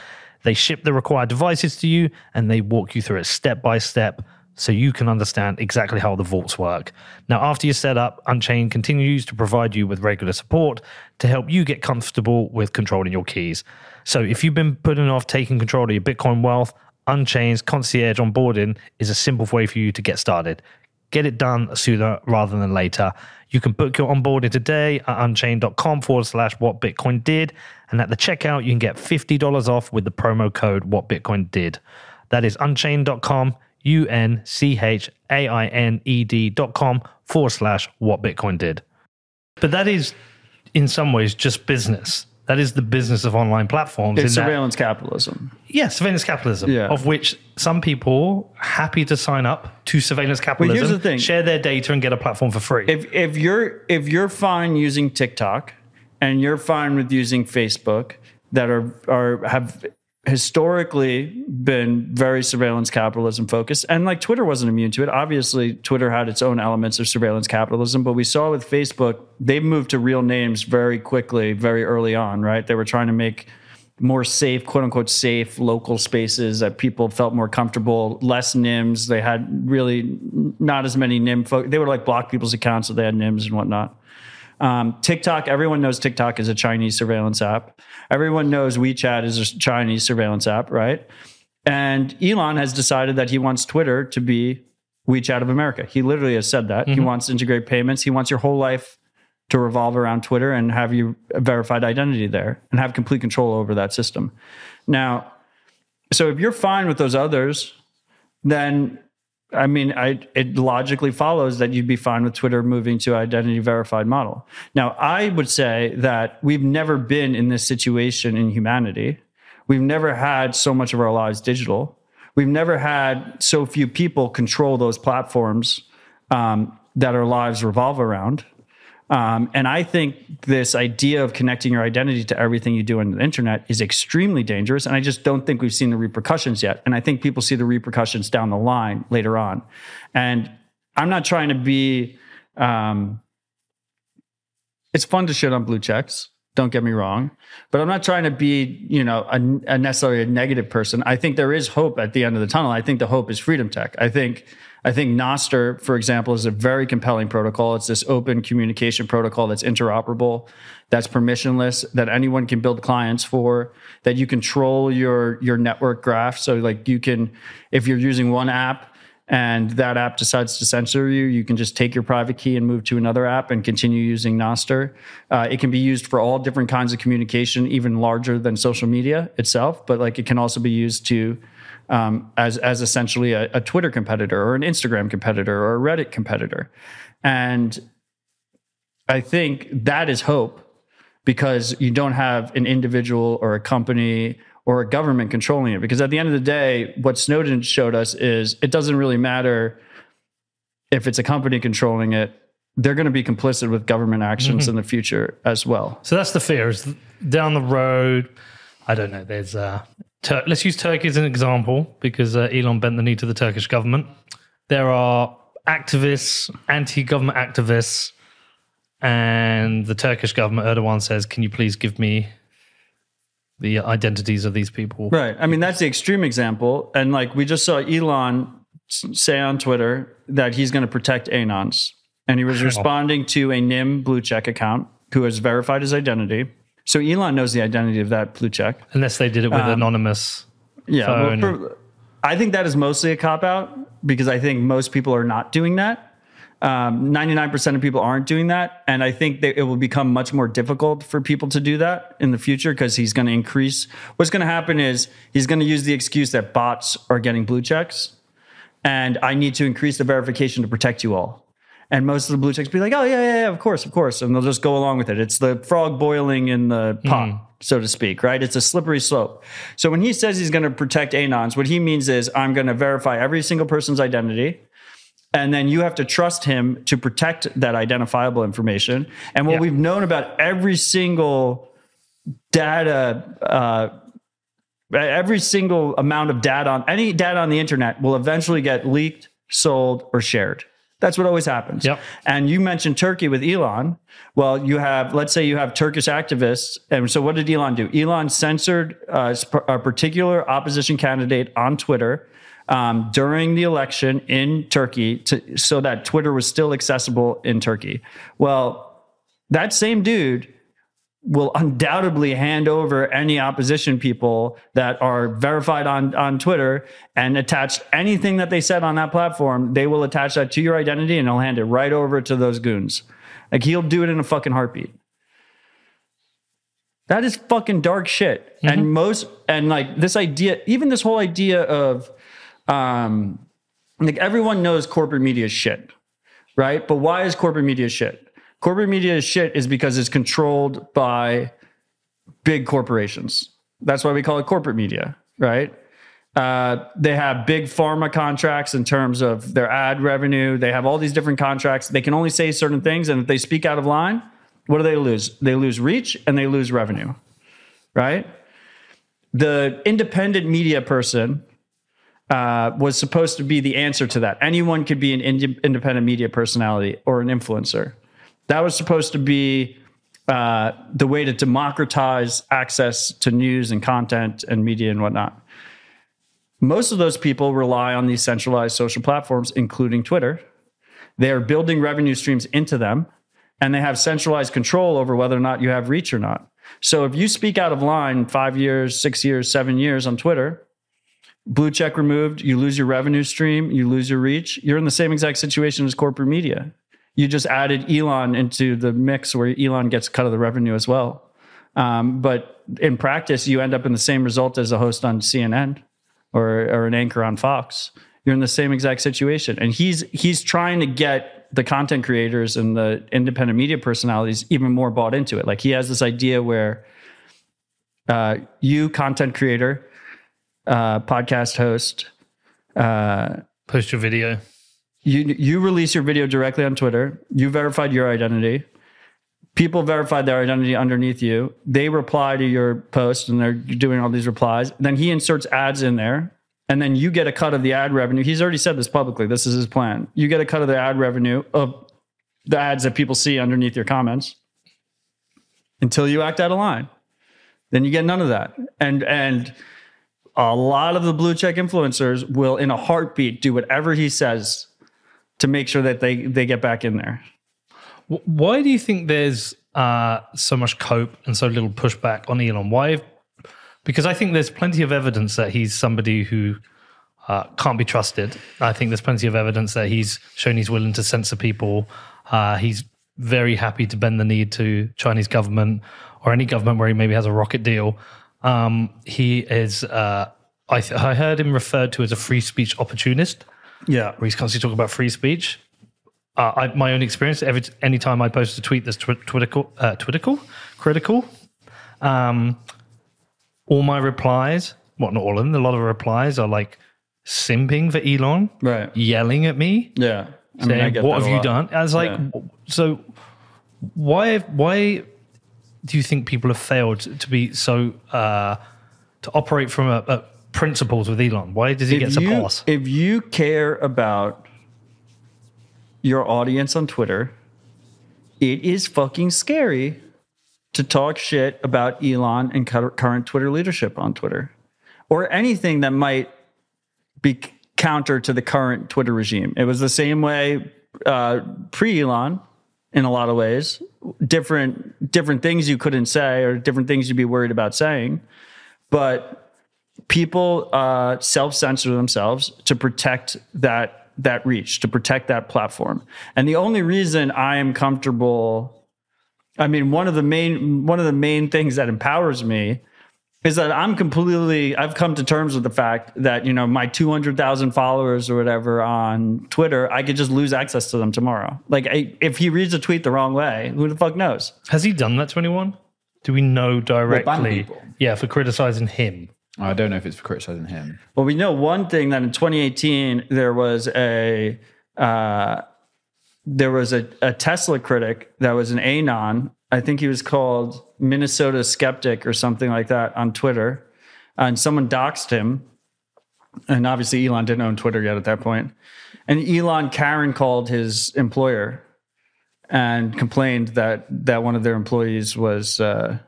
They ship the required devices to you and they walk you through it step by step so you can understand exactly how the vaults work. Now, after you set up, Unchained continues to provide you with regular support to help you get comfortable with controlling your keys. So, if you've been putting off taking control of your Bitcoin wealth, Unchained's concierge onboarding is a simple way for you to get started. Get it done sooner rather than later. You can book your onboarding today at unchained.com forward slash what Bitcoin did. And at the checkout, you can get $50 off with the promo code what Bitcoin did. That is unchained.com, U N C H A I N E D.com forward slash what Bitcoin did. But that is, in some ways, just business. That is the business of online platforms. It's in that- surveillance capitalism. yeah, surveillance capitalism, Yeah. of which some people happy to sign up to surveillance capitalism, Here's the thing. share their data and get a platform for free. If if you're if you're fine using TikTok and you're fine with using Facebook that are are have historically been very surveillance capitalism focused and like Twitter wasn't immune to it obviously Twitter had its own elements of surveillance capitalism but we saw with Facebook they moved to real names very quickly very early on right they were trying to make more safe, quote unquote, safe local spaces that people felt more comfortable, less NIMS. They had really not as many NIM folk. They would like block people's accounts if they had NIMS and whatnot. Um, TikTok, everyone knows TikTok is a Chinese surveillance app. Everyone knows WeChat is a Chinese surveillance app, right? And Elon has decided that he wants Twitter to be WeChat of America. He literally has said that. He wants to integrate payments. He wants your whole life to revolve around Twitter and have you verified identity there and have complete control over that system. Now, so if you're fine with those others, then I mean, I, it logically follows that you'd be fine with Twitter moving to identity verified model. Now, I would say that we've never been in this situation in humanity. We've never had so much of our lives digital. We've never had so few people control those platforms um, that our lives revolve around. Um, and I think this idea of connecting your identity to everything you do on the internet is extremely dangerous. And I just don't think we've seen the repercussions yet. And I think people see the repercussions down the line later on. And I'm not trying to be, um, it's fun to shit on blue checks. Don't get me wrong, but I'm not trying to be, you know, a, a necessarily a negative person. I think there is hope at the end of the tunnel. I think the hope is freedom tech. I think, I think Nostr, for example, is a very compelling protocol. It's this open communication protocol that's interoperable, that's permissionless, that anyone can build clients for, that you control your your network graph. So like you can, if you're using one app and that app decides to censor you, you can just take your private key and move to another app and continue using Nostr. Uh, it can be used for all different kinds of communication, even larger than social media itself. But like it can also be used to um, as as essentially a, a Twitter competitor or an Instagram competitor or a Reddit competitor, and I think that is hope because you don't have an individual or a company or a government controlling it. Because at the end of the day, what Snowden showed us is it doesn't really matter if it's a company controlling it. They're going to be complicit with government actions in the future as well. So that's the fear. Is down the road. I don't know. There's uh, Tur- let's use Turkey as an example because uh, Elon bent the knee to the Turkish government. There are activists, anti-government activists, and the Turkish government. Erdogan says, "Can you please give me the identities of these people?" Right. I mean, that's the extreme example. And like we just saw Elon say on Twitter that he's going to protect Anons. And he was responding to a NIM blue check account who has verified his identity. So Elon knows the identity of that blue check. Unless they did it with anonymous. Yeah. well, for- I think that is mostly a cop out because I think most people are not doing that. Um, 99% of people aren't doing that. And I think that it will become much more difficult for people to do that in the future because he's going to increase. What's going to happen is he's going to use the excuse that bots are getting blue checks. And I need to increase the verification to protect you all. And most of the blue checks be like, oh, yeah, yeah, yeah, of course, of course. And they'll just go along with it. It's the frog boiling in the pot, so to speak, right? It's a slippery slope. So when he says he's going to protect Anons, what he means is I'm going to verify every single person's identity. And then you have to trust him to protect that identifiable information. And what Yeah. we've known about every single data, uh, every single amount of data on any data on the internet will eventually get leaked, sold, or shared. That's what always happens. Yep. And you mentioned Turkey with Elon. Well, you have, let's say you have Turkish activists. And so what did Elon do? Elon censored uh, a particular opposition candidate on Twitter um, during the election in Turkey to, so that Twitter was still accessible in Turkey. Well, that same dude will undoubtedly hand over any opposition people that are verified on, on Twitter and attach anything that they said on that platform. They will attach that to your identity and he'll hand it right over to those goons. Like he'll do it in a fucking heartbeat. That is fucking dark shit. And most, and like this idea, even this whole idea of, um, like everyone knows corporate media is shit, right? But why is corporate media shit? Corporate media is shit is because it's controlled by big corporations. That's why we call it corporate media, right? Uh, they have big pharma contracts in terms of their ad revenue. They have all these different contracts. They can only say certain things, and if they speak out of line, what do they lose? They lose reach and they lose revenue, right? The independent media person uh, was supposed to be the answer to that. Anyone could be an inde- independent media personality or an influencer. That was supposed to be uh, the way to democratize access to news and content and media and whatnot. Most of those people rely on these centralized social platforms, including Twitter. They are building revenue streams into them, and they have centralized control over whether or not you have reach or not. So if you speak out of line five years, six years, seven years on Twitter, blue check removed, you lose your revenue stream, you lose your reach, you're in the same exact situation as corporate media. You just added Elon into the mix where Elon gets cut of the revenue as well. Um, but in practice, you end up in the same result as a host on CNN or, or an anchor on Fox. You're in the same exact situation. And he's he's trying to get the content creators and the independent media personalities even more bought into it. Like he has this idea where uh, you, content creator, uh, podcast host, uh, Post your video. You you release your video directly on Twitter. You verified your identity. People verified their identity underneath you. They reply to your post and they're doing all these replies. Then he inserts ads in there. And then you get a cut of the ad revenue. He's already said this publicly. This is his plan. You get a cut of the ad revenue of the ads that people see underneath your comments until you act out of line. Then you get none of that. And and a lot of the blue check influencers will in a heartbeat do whatever he says to make sure that they they get back in there. Why do you think there's uh, so much cope and so little pushback on Elon? Why? Because I think there's plenty of evidence that he's somebody who uh, can't be trusted. I think there's plenty of evidence that he's shown he's willing to censor people. Uh, he's very happy to bend the knee to Chinese government or any government where he maybe has a rocket deal. Um, he is. Uh, I, th- I heard him referred to as a free speech opportunist Yeah. he's constantly talking about free speech. Uh, I, my own experience, every any time I post a tweet that's twi- twitical, uh, twitical, critical, um, all my replies, well, not all of them, a lot of replies are like simping for Elon, Right. yelling at me, Yeah. I saying, I get "What have you lot. done?" I was like, Yeah. so why why do you think people have failed to be so uh, to operate from a, a principles with Elon? Why does he get if to you, pass? if you care about your audience on Twitter, it is fucking scary to talk shit about Elon and current Twitter leadership on Twitter or anything that might be counter to the current Twitter regime. It was the same way uh, pre Elon in a lot of ways. Different different things you couldn't say or different things you'd be worried about saying, but people uh, self censor themselves to protect that that reach, to protect that platform. And the only reason I am comfortable, I mean, one of the main one of the main things that empowers me is that I'm completely I've come to terms with the fact that you know my 200,000 followers or whatever on Twitter I could just lose access to them tomorrow. Like I, if he reads a tweet the wrong way, who the fuck knows? Has he done that to anyone? Do we know directly? people? yeah, for criticizing him. I don't know if it's for criticizing him. Well, we know one thing that in 2018 there was a uh, there was a, a Tesla critic that was an anon. I think he was called Minnesota Skeptic or something like that on Twitter, and someone doxed him. And obviously, Elon didn't own Twitter yet at that point. And Elon Karen called his employer and complained that that one of their employees was uh,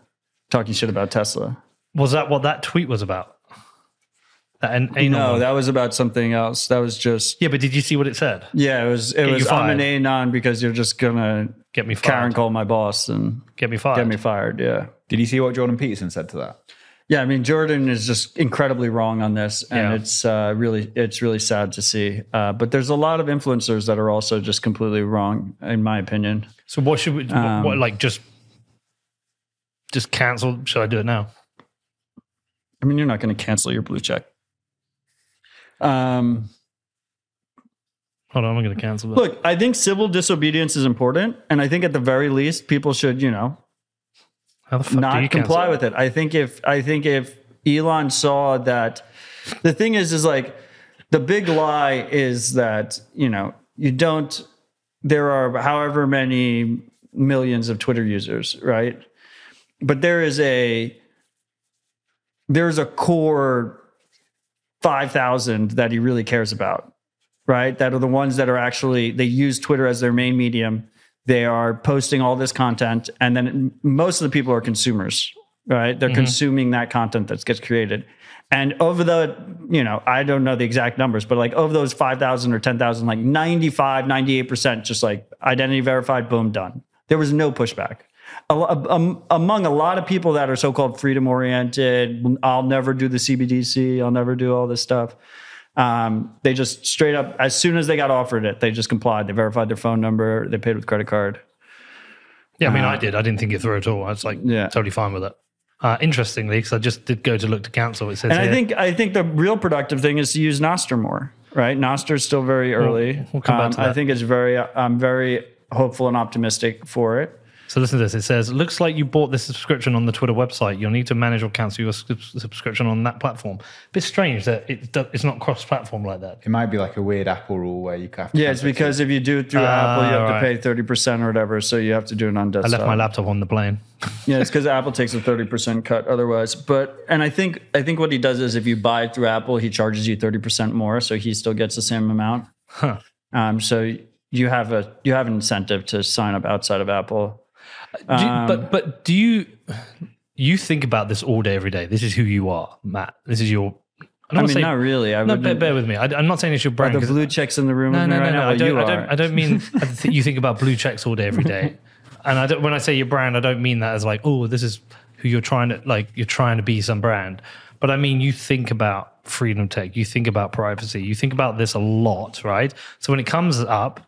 talking shit about Tesla. Was that what that tweet was about? That an, anal No, one? that was about something else. That was just yeah, but did you see what it said? Yeah, it was. It you was. I'm fired. an anon because you're just gonna Get me fired. Karen call my boss and Get me fired. get me fired. Yeah, Did you see what Jordan Peterson said to that? yeah. I mean, Jordan is just incredibly wrong on this, and Yeah. it's uh, really it's really sad to see. Uh, but there's a lot of influencers that are also just completely wrong, in my opinion. So what should we? what- Um, what, like just just cancel? Should I do it now? I mean, you're not going to cancel your blue check. Um, Hold on, I'm going to cancel that. look, I think civil disobedience is important, and I think at the very least, people should, you know, How the fuck do not you comply with it. I think if I think if Elon saw that the thing is is like the big lie is that, you know, you don't there are however many millions of Twitter users, right? But there is a there's a core 5,000 that he really cares about, right? That are the ones that are actually they use Twitter as their main medium. They are posting all this content, and then most of the people are consumers, right? They're mm-hmm. consuming that content that gets created. And over the, you know, I don't know the exact numbers, but like over those 5,000 or 10,000, like 95, 98% just like identity verified, boom, done. There was no pushback. A um, among a lot of people that are so-called freedom oriented, I'll never do the CBDC, I'll never do all this stuff. Um, they just straight up, as soon as they got offered it, they just complied. They verified their phone number, they paid with credit card. Yeah, I mean, I did. I didn't think it through at all. I was like, Uh, Yeah. totally fine with it. Uh, interestingly, because I just did go to look to cancel. It says And I here- think I think the real productive thing is to use Nostr more, right? Nostr is still very early. Um, we'll come back to I think it's very, I'm very hopeful and optimistic for it. So listen to this. It says, "Looks like you bought this subscription on the Twitter website. You'll need to manage or cancel your sub- subscription on that platform." Bit strange that it, do- it's not cross-platform like that. It might be like a weird Apple rule where you have to. Yeah, it's cancel it. because if you do it through Apple, you have right. to pay 30% or whatever. So you have to do it on I desktop. left my laptop on the plane. Yeah, it's because Apple takes a thirty percent cut otherwise. But and I think I think what he does is if you buy it through Apple, he charges you thirty percent more, so he still gets the same amount. Huh. Um, so you have a you have an incentive to sign up outside of Apple. Um, but but do you you think about this all day every day? This is who you are, Matt. This is your. I, I mean, say, not really. I No, bear, bear with me. I, am not saying it's your Are brand. the 'cause- blue checks in the room no, no, no, right no. now? I don't. I don't. I don't mean I think you think about blue checks all day every day. And I don't, when I say your brand, I don't mean that as like, oh, this is who you're trying to like. You're trying to be some brand, but I mean you think about freedom tech. You think about privacy. You think about this a lot, right? So when it comes up,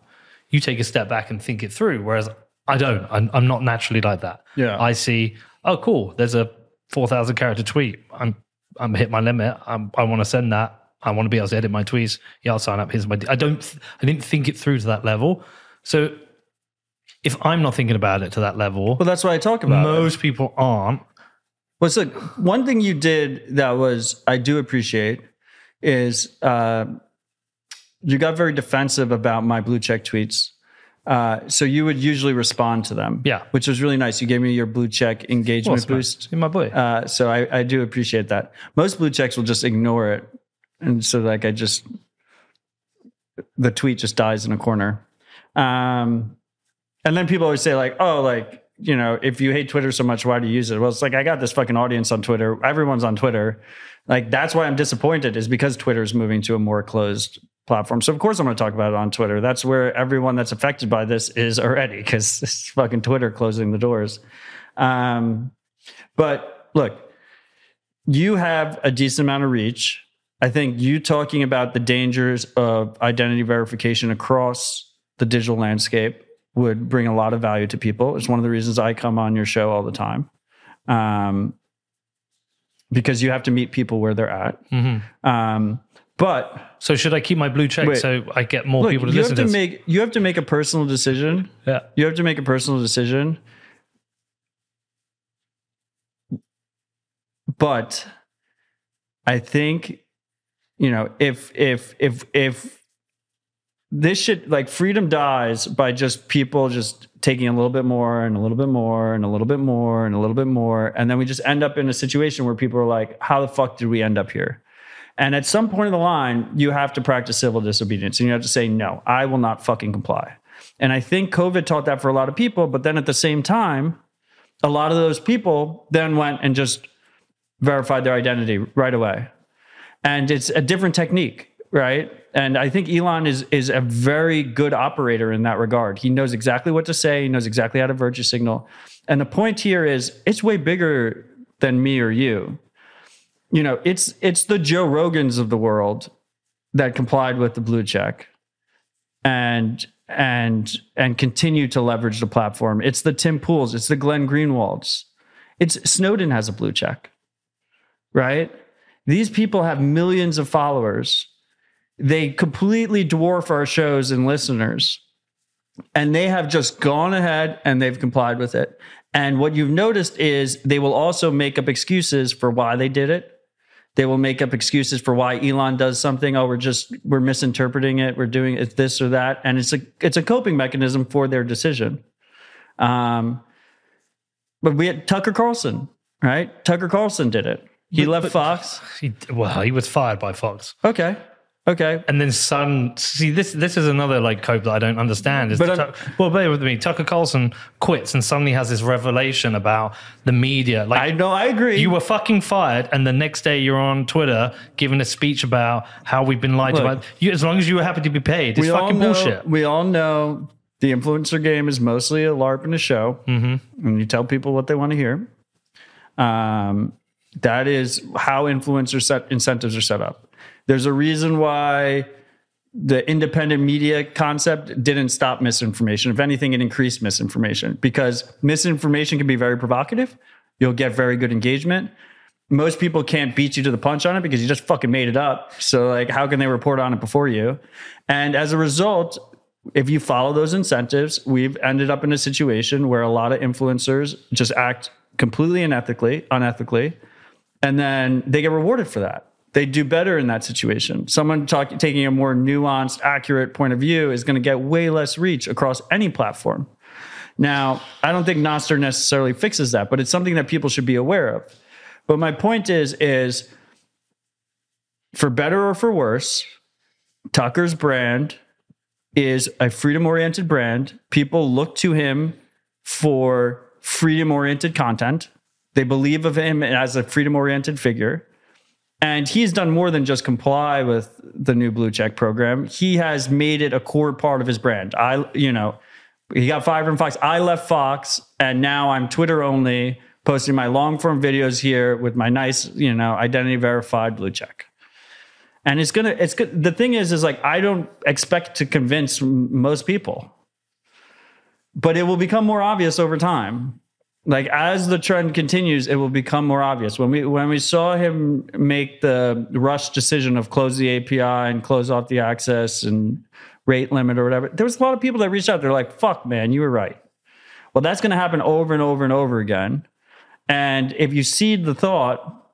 you take a step back and think it through. Whereas I don't. I'm, I'm not naturally like that. Yeah. I see. Oh, cool. There's a four thousand character tweet. I'm I'm hit my limit. I'm, I want to send that. I want to be able to edit my tweets. Yeah, I'll sign up. Here's my. I don't. I didn't think it through to that level. So if I'm not thinking about it to that level, Well, that's what I talk about. it. most people aren't. Well, so one thing you did that was I do appreciate is uh, you got very defensive about my blue check tweets. Uh, so you would usually respond to them, Yeah. which was really nice. You gave me your blue check engagement my- boost. You're my boy. Uh, so I, I do appreciate that. Most blue checks will just ignore it, and so like I just the tweet just dies in a corner. Um, and then people always say like, oh, like you know, if you hate Twitter so much, why do you use it? Well, it's like I got this fucking audience on Twitter. Everyone's on Twitter. Like that's why I'm disappointed is because Twitter is moving to a more closed platform. So of course I'm going to talk about it on Twitter. That's where everyone that's affected by this is already because it's fucking Twitter closing the doors. Um, but look, you have a decent amount of reach. I think you talking about the dangers of identity verification across the digital landscape would bring a lot of value to people. It's one of the reasons I come on your show all the time. Um, because you have to meet people where they're at. Mm-hmm. Um, but so should I keep my blue check Wait. so I get more look, people to you listen have to make you have to make a personal decision yeah. you have to make a personal decision. But I think, you know, if if if if this shit like freedom dies by just people just taking a little bit more and a little bit more and a little bit more and a little bit more and then we just end up in a situation where people are like how the fuck did we end up here and at some point in the line you have to practice civil disobedience and you have to say no i will not fucking comply and I think COVID taught that for a lot of people. But then at the same time, a lot of those people then went and just verified their identity right away. And it's a different technique, right? And I think Elon is is a very good operator in that regard. He knows exactly what to say, he knows exactly how to virtue signal. And the point here is it's way bigger than me or you. You know, it's it's the Joe Rogans of the world that complied with the blue check and and and continue to leverage the platform. It's the Tim Pools, it's the Glenn Greenwalds. It's Snowden has a blue check. Right? These people have millions of followers. They completely dwarf our shows and listeners. And they have just gone ahead and they've complied with it. And what you've noticed is they will also make up excuses for why they did it they will make up excuses for why Elon does something. Oh, we're just we're misinterpreting it. We're doing it this or that, and it's a it's a coping mechanism for their decision. Um, but we had Tucker Carlson, right? Tucker Carlson did it. He But- left but- Fox. He, well, he was fired by Fox. Okay, okay. And then Sun. See, this this is another like cope that I don't understand. Is But Tuck- well, bear with me. Tucker Carlson quits and suddenly has this revelation about the media. Like I know. I agree. you were fucking fired, and the next day you're on Twitter giving a speech about how we've been lied to. Look. About you, as long as you were happy to be paid, it's fucking know, bullshit. We all know the influencer game is mostly a LARP and a show, Mm-hmm. and you tell people what they want to hear. Um, that is how influencer set incentives are set up. There's a reason why the independent media concept didn't stop misinformation. If anything, it increased misinformation because misinformation can be very provocative. You'll get very good engagement. Most people can't beat you to the punch on it because you just fucking made it up. So, like, how can they report on it before you? And as a result, if you follow those incentives, we've ended up in a situation where a lot of influencers just act completely unethically, unethically, and then they get rewarded for that. They do better in that situation. Someone talk, taking a more nuanced, accurate point of view is going to get way less reach across any platform. Now, I don't think Nostr necessarily fixes that, but it's something that people should be aware of. But my point is, is for better or for worse, Tucker's brand is a freedom oriented brand. People look to him for freedom oriented content. They believe of him as a freedom oriented figure. And he's done more than just comply with the new blue check program. He has made it a core part of his brand. I, you know, he got fired from Fox. I left Fox and now I'm Twitter only, posting my long form videos here with my nice, you know, identity verified blue check. And it's gonna, it's good. The thing is, is like, I don't expect to convince most people, but it will become more obvious over time. Like as the trend continues, it will become more obvious. When we when we saw him make the rush decision of close the API and close off the access and rate limit or whatever, there was a lot of people that reached out. They're like, "Fuck, man, you were right." Well, that's going to happen over and over and over again. And if you seed the thought,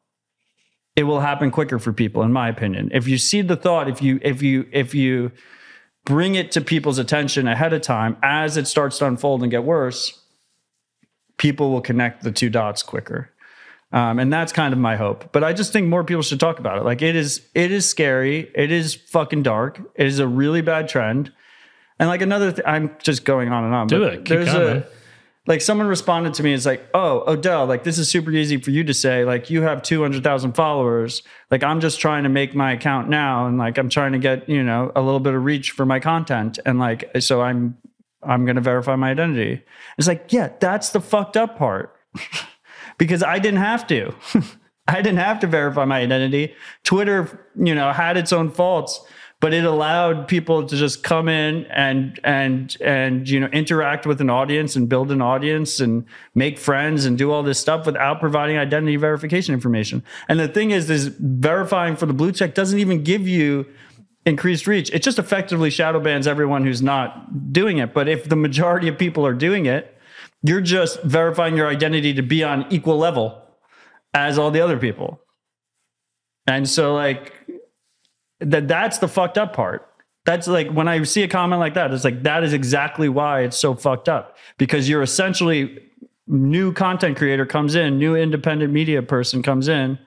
it will happen quicker for people, in my opinion. If you seed the thought, if you if you if you bring it to people's attention ahead of time as it starts to unfold and get worse, people will connect the two dots quicker. Um, and that's kind of my hope. But I just think more people should talk about it. Like it is, it is scary. It is fucking dark. It is a really bad trend. And like another, th- I'm just going on and on. Do it. Keep There's going, a like someone responded to me. It's like, oh, Odell, like this is super easy for you to say. Like you have two hundred thousand followers. Like I'm just trying to make my account now, and like I'm trying to get you know a little bit of reach for my content, and like so I'm I'm going to verify my identity. It's like, yeah, that's the fucked up part. because I didn't have to. I didn't have to verify my identity. Twitter, you know, had its own faults, but it allowed people to just come in and and and you know interact with an audience and build an audience and make friends and do all this stuff without providing identity verification information. And the thing is, is verifying for the blue check doesn't even give you increased reach. It just effectively shadow bans everyone who's not doing it. But if the majority of people are doing it, you're just verifying your identity to be on equal level as all the other people. And so like that that's the fucked up part. That's like when I see a comment like that, it's like that is exactly why it's so fucked up because you're essentially new content creator comes in, new independent media person comes in,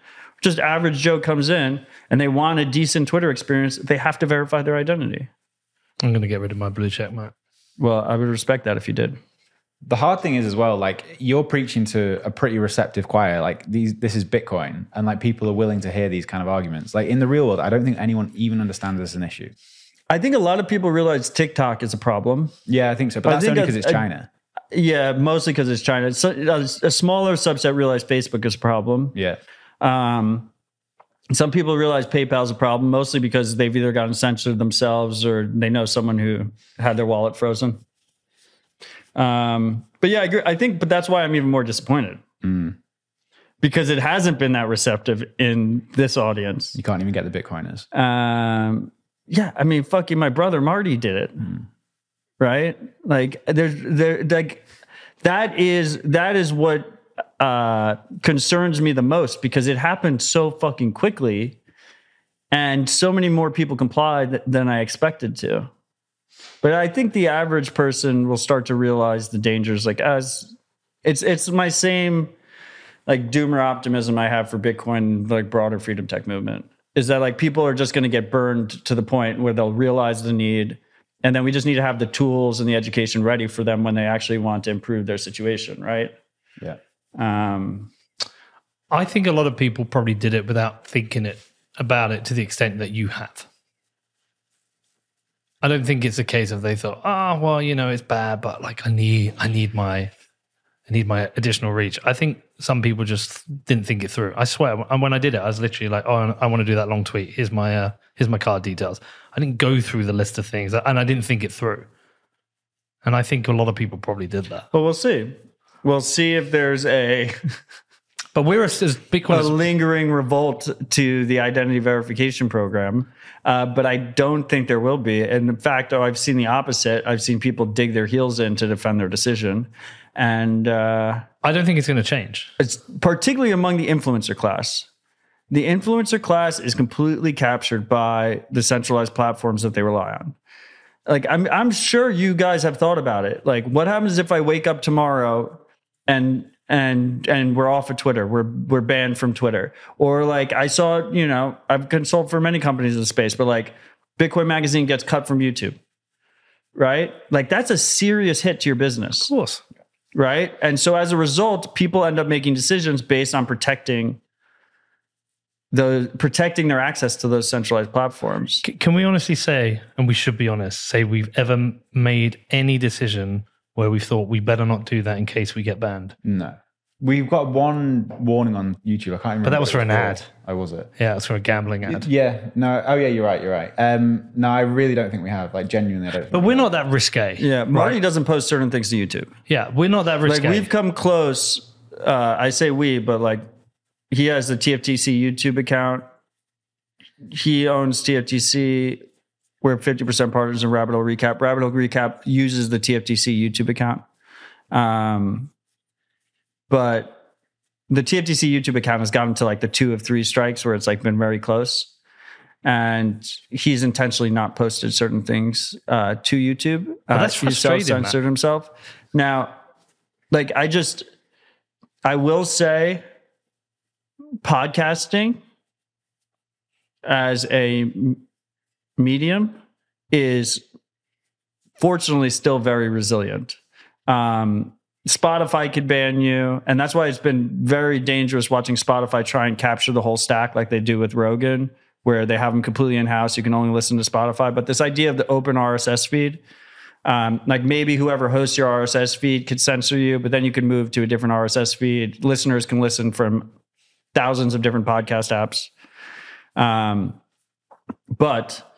just average Joe comes in and they want a decent Twitter experience, they have to verify their identity. I'm going to get rid of my blue check mark. Well, I would respect that if you did. The hard thing is as well, like you're preaching to a pretty receptive choir. Like these, this is Bitcoin, and like people are willing to hear these kind of arguments. Like in the real world, I don't think anyone even understands this as an issue. I think a lot of people realize TikTok is a problem. Yeah, I think so, but I that's only because that's- it's I- China. Yeah, mostly because it's China. So, a, a smaller subset realize Facebook is a problem. Yeah, Um, some people realize PayPal's a problem, mostly because they've either gotten censored themselves or they know someone who had their wallet frozen. Um, but yeah, I, agree. I think, but that's why I'm even more disappointed because it hasn't been that receptive in this audience. you can't even get the Bitcoiners. Um, yeah, I mean, fucking my brother Marty did it, right? Like, there's there like that is that is what uh, concerns me the most because it happened so fucking quickly, and so many more people complied than I expected to. But I think the average person will start to realize the dangers. Like as it's it's my same like doomer optimism I have for Bitcoin, like broader freedom tech movement, is that like people are just going to get burned to the point where they'll realize the need, and then we just need to have the tools and the education ready for them when they actually want to improve their situation, right? Yeah, Um, I think a lot of people probably did it without thinking it about it to the extent that you have. I don't think it's a case of they thought, oh well, you know, it's bad, but like I need, I need my, I need my additional reach. I think some people just didn't think it through. I swear, and when I did it, I was literally like, oh, I want to do that long tweet. Here's my, uh, here's my card details. I didn't go through the list of things, and I didn't think it through. And I think a lot of people probably did that. but we'll see. We'll see if there's a, But we're as as Bitcoin a is lingering revolt to the identity verification program. Uh, but I don't think there will be. And in fact, oh, I've seen the opposite. I've seen people dig their heels in to defend their decision. And uh, I don't think it's going to change. it's particularly among the influencer class. The influencer class is completely captured by the centralized platforms that they rely on. Like I'm I'm sure you guys have thought about it. Like what happens if I wake up tomorrow and and and we're off of Twitter. We're we're banned from Twitter. Or like I saw, you know, I've consulted for many companies in the space, but like Bitcoin magazine gets cut from YouTube. Right? Like that's a serious hit to your business Of course. right? And so as a result, people end up making decisions based on protecting the protecting their access to those centralized platforms. C- Can we honestly say, and we should be honest, say we've ever made any decision where we thought we better not do that in case we get banned? no. We've got one warning on YouTube. I can't remember. But that was for an called. ad. Oh, was it? Yeah, it was for a gambling ad. Yeah. No. Oh, yeah. You're right. You're right. Um, no, I really don't think we have. Like, genuinely, I don't. But we're not that risque. Yeah, Marty doesn't post certain things to YouTube. Yeah, we're not that Like risque. we've come close. Uh, I say we, but like he has the TFTC YouTube account. He owns TFTC. We're 50% partners in Rabbit Hole Recap. Rabbit Hole Recap uses the TFTC YouTube account. Um, but the TFTC YouTube account has gotten to like the two of three strikes where it's like been very close. And he's intentionally not posted certain things uh, to YouTube. Uh, that's he's frustrating, man. censored himself. Now, like I just, I will say, podcasting as a medium is fortunately still very resilient. Um, Spotify could ban you, and that's why it's been very dangerous watching Spotify try and capture the whole stack like they do with Rogan, where they have them completely in house. You can only listen to Spotify. But this idea of the open RSS feed, um, like maybe whoever hosts your RSS feed could censor you, but then you can move to a different RSS feed. Listeners can listen from thousands of different podcast apps. Um, but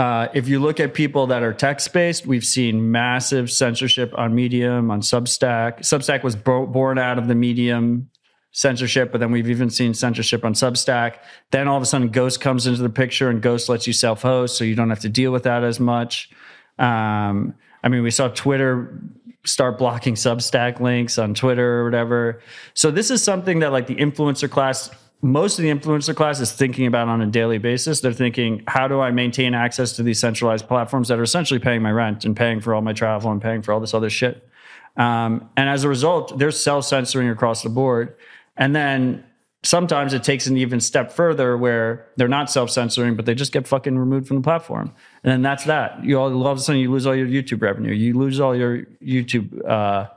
uh, if you look at people that are text based, we've seen massive censorship on Medium, on Substack. Substack was bo- born out of the Medium censorship, but then we've even seen censorship on Substack. Then all of a sudden, Ghost comes into the picture, and Ghost lets you self host, so you don't have to deal with that as much. Um, I mean, we saw Twitter start blocking Substack links on Twitter or whatever. So this is something that like the influencer class, most of the influencer class is thinking about on a daily basis. They're thinking, how do I maintain access to these centralized platforms that are essentially paying my rent and paying for all my travel and paying for all this other shit? Um, and as a result, they're self censoring across the board. And then sometimes it takes an even step further where they're not self censoring, but they just get fucking removed from the platform. And then that's that. You all, all of a sudden you lose all your YouTube revenue. You lose all your YouTube uh,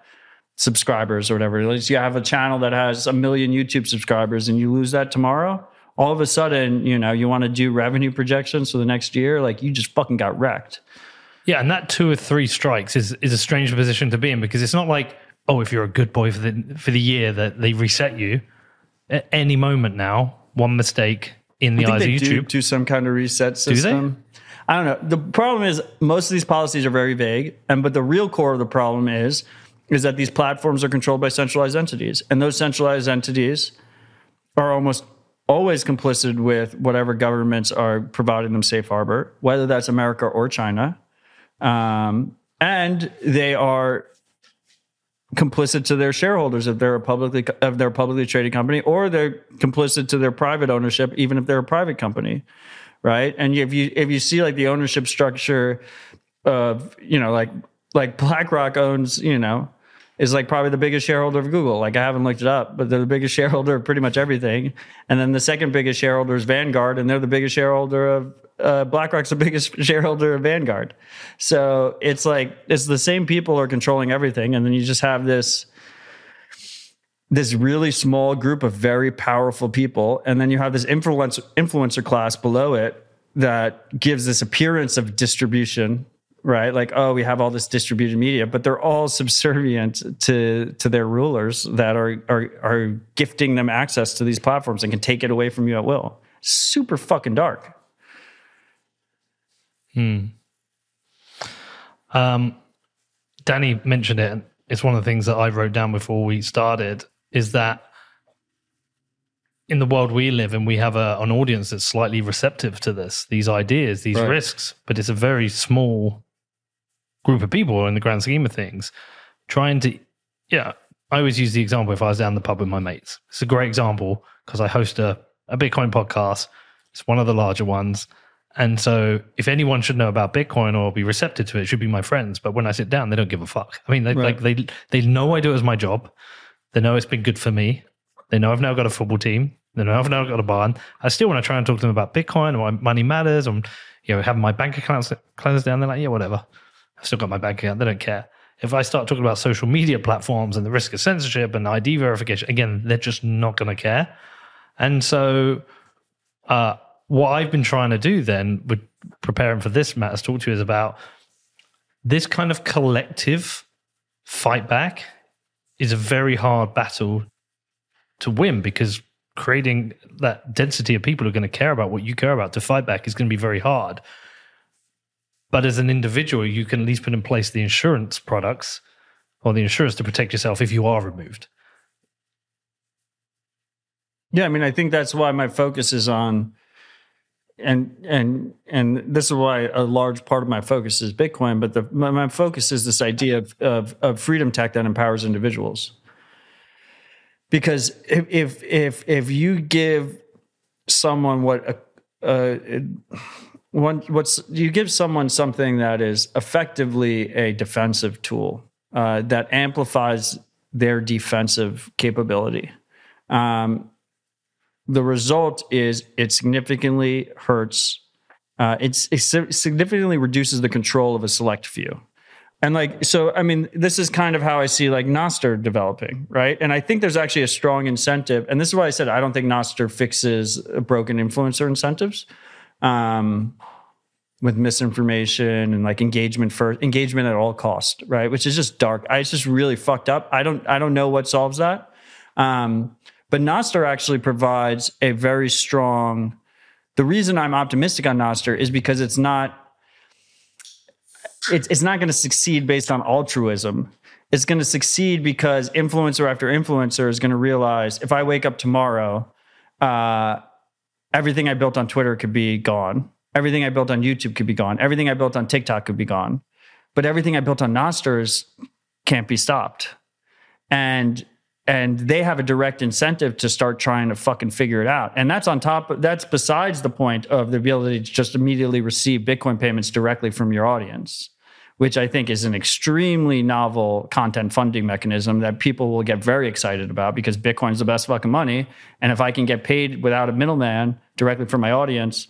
subscribers or whatever. Like you have a channel that has a million YouTube subscribers and you lose that tomorrow. All of a sudden, you know, you want to do revenue projections for the next year, like you just fucking got wrecked. Yeah, and that two or three strikes is is a strange position to be in because it's not like oh, if you're a good boy for the for the year that they reset you at any moment now. One mistake in the eyes of they do YouTube. do some kind of reset system. I don't know. The problem is most of these policies are very vague, and but the real core of the problem is is that these platforms are controlled by centralized entities, and those centralized entities are almost always complicit with whatever governments are providing them safe harbor, whether that's America or China, um, and they are complicit to their shareholders if they're a publicly if they're a publicly traded company, or they're complicit to their private ownership, even if they're a private company, right? And if you if you see like the ownership structure of you know like like BlackRock owns you know is like probably the biggest shareholder of Google. Like I haven't looked it up, but they're the biggest shareholder of pretty much everything. And then the second biggest shareholder is Vanguard, and they're the biggest shareholder of uh, BlackRock's the biggest shareholder of Vanguard. So it's like it's the same people are controlling everything, and then you just have this this really small group of very powerful people, and then you have this influencer influencer class below it that gives this appearance of distribution right like oh we have all this distributed media but they're all subservient to to their rulers that are are are gifting them access to these platforms and can take it away from you at will super fucking dark Hmm. Um, Danny mentioned it. and It's one of the things that I wrote down before we started. Is that in the world we live in, we have a, an audience that's slightly receptive to this, these ideas, these Right. risks, but it's a very small group of people in the grand scheme of things. Trying to, yeah, I always use the example if I was down the pub with my mates. It's a great example because I host a, a Bitcoin podcast. It's one of the larger ones. And so, if anyone should know about Bitcoin or be receptive to it, it should be my friends. But when I sit down, they don't give a fuck. I mean, they, Right. like they they know I do it as my job. They know it's been good for me. They know I've now got a football team. They know I've now got a barn. I still want to try and talk to them about Bitcoin and why money matters. and you know having my bank accounts closed down. They're like, yeah, whatever. I've still got my bank account. They don't care. If I start talking about social media platforms and the risk of censorship and ID verification, again, they're just not going to care. And so, uh, what I've been trying to do then, with preparing for this, Matt, has talked to you is about this kind of collective fight back is a very hard battle to win because creating that density of people who are going to care about what you care about to fight back is going to be very hard. But as an individual, you can at least put in place the insurance products or the insurance to protect yourself if you are removed. Yeah, I mean, I think that's why my focus is on, and and and this is why a large part of my focus is Bitcoin. But the my, my focus is this idea of, of of freedom tech that empowers individuals. because if if if, if you give someone what a, uh, one what's you give someone something that is effectively a defensive tool uh, that amplifies their defensive capability. Um, the result is it significantly hurts. Uh, it significantly reduces the control of a select few. And like, so, I mean, this is kind of how I see like Nostr developing, right? And I think there's actually a strong incentive. And this is why I said I don't think Nostr fixes broken influencer incentives um, with misinformation and like engagement first, engagement at all cost, right? Which is just dark. I, it's just really fucked up. I don't, I don't know what solves that. Um, but Nostr actually provides a very strong. The reason I'm optimistic on Nostr is because it's not it's, it's not going to succeed based on altruism. It's going to succeed because influencer after influencer is going to realize if I wake up tomorrow, uh, everything I built on Twitter could be gone. Everything I built on YouTube could be gone. Everything I built on TikTok could be gone. But everything I built on Nostrs can't be stopped. And and they have a direct incentive to start trying to fucking figure it out. And that's on top of, that's besides the point of the ability to just immediately receive Bitcoin payments directly from your audience which I think is an extremely novel content funding mechanism that people will get very excited about because Bitcoin's the best fucking money. And if I can get paid without a middleman directly from my audience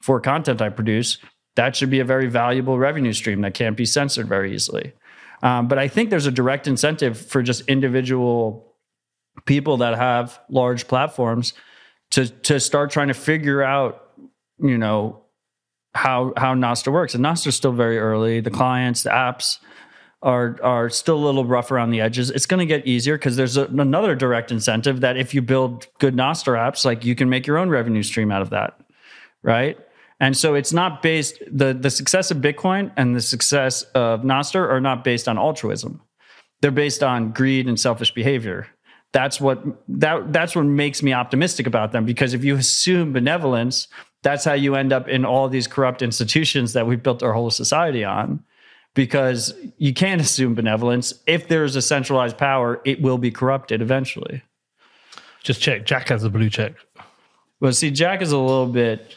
for content I produce, that should be a very valuable revenue stream that can't be censored very easily. Um, but I think there's a direct incentive for just individual people that have large platforms to to start trying to figure out, you know, how how Nostr works. And Nostr's still very early. The clients, the apps are are still a little rough around the edges. It's going to get easier because there's a, another direct incentive that if you build good Nostr apps, like you can make your own revenue stream out of that, right? And so it's not based the the success of Bitcoin and the success of Nostr are not based on altruism. They're based on greed and selfish behavior. That's what that that's what makes me optimistic about them because if you assume benevolence, that's how you end up in all these corrupt institutions that we've built our whole society on because you can't assume benevolence. If there's a centralized power it will be corrupted eventually. Just check jack has a blue check. Well see jack is a little bit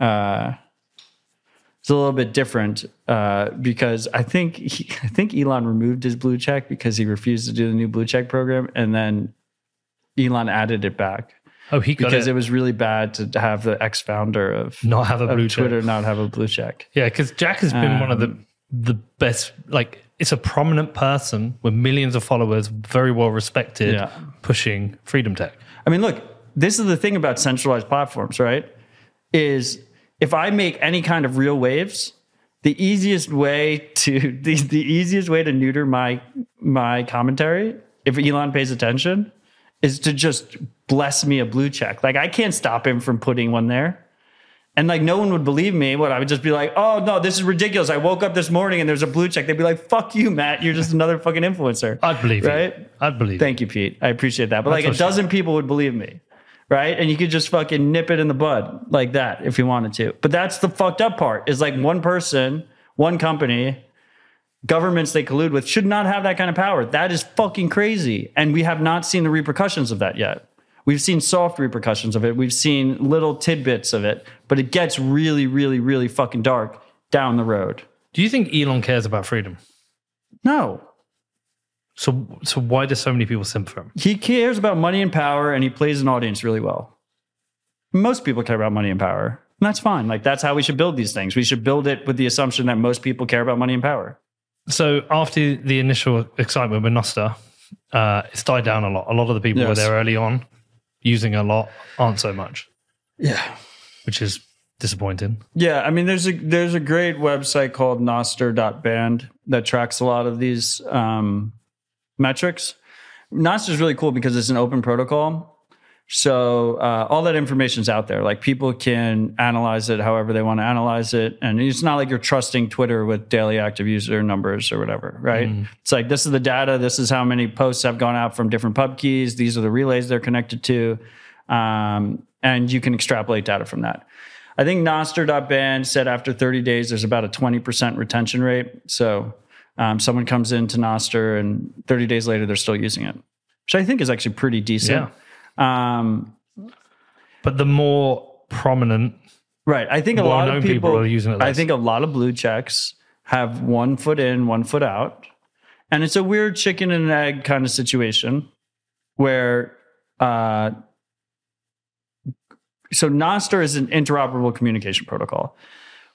uh it's a little bit different uh, because I think he, I think Elon removed his blue check because he refused to do the new blue check program, and then Elon added it back. Oh, he because it. it. was really bad to have the ex founder of not have a blue Twitter check. not have a blue check. Yeah, because Jack has been um, one of the um, the best. Like, it's a prominent person with millions of followers, very well respected, yeah. pushing freedom tech. I mean, look, this is the thing about centralized platforms, right? Is if I make any kind of real waves, the easiest way to the, the easiest way to neuter my my commentary, if Elon pays attention, is to just bless me a blue check. Like I can't stop him from putting one there. And like no one would believe me. What I would just be like, oh no, this is ridiculous. I woke up this morning and there's a blue check. They'd be like, fuck you, Matt. You're just another fucking influencer. I'd believe right? You. I'd believe. Thank you, Pete. I appreciate that. But That's like a dozen people would believe me. Right. And you could just fucking nip it in the bud like that if you wanted to. But that's the fucked up part is like one person, one company governments they collude with should not have that kind of power. That is fucking crazy. And we have not seen the repercussions of that yet. We've seen soft repercussions of it. We've seen little tidbits of it, but it gets really, really, really fucking dark down the road. Do you think Elon cares about freedom? No. So, so why do so many people simp for him? He cares about money and power, and he plays an audience really well. Most people care about money and power, and that's fine. Like that's how we should build these things. We should build it with the assumption that most people care about money and power. So after the initial excitement with Nostr, uh, it's died down a lot. A lot of the people yes. were there early on, using a lot, aren't so much. Yeah, which is disappointing. Yeah, I mean, there's a there's a great website called Nostr.band that tracks a lot of these um, metrics. Nostr is really cool because it's an open protocol, so uh, all that information is out there. Like people can analyze it however they want to analyze it, and it's not like you're trusting Twitter with daily active user numbers or whatever, right? Mm. It's like this is the data. This is how many posts have gone out from different pub keys. These are the relays they're connected to, um, and you can extrapolate data from that. I think Nostr.band said after 30 days, there's about a 20% retention rate. So um, someone comes into Nostr and 30 days later, they're still using it. which I think is actually pretty decent. Um, But the more prominent, right. I think a lot of people, people are using it I think a lot of blue checks have one foot in, one foot out. And it's a weird chicken and egg kind of situation where uh, so Nostr is an interoperable communication protocol.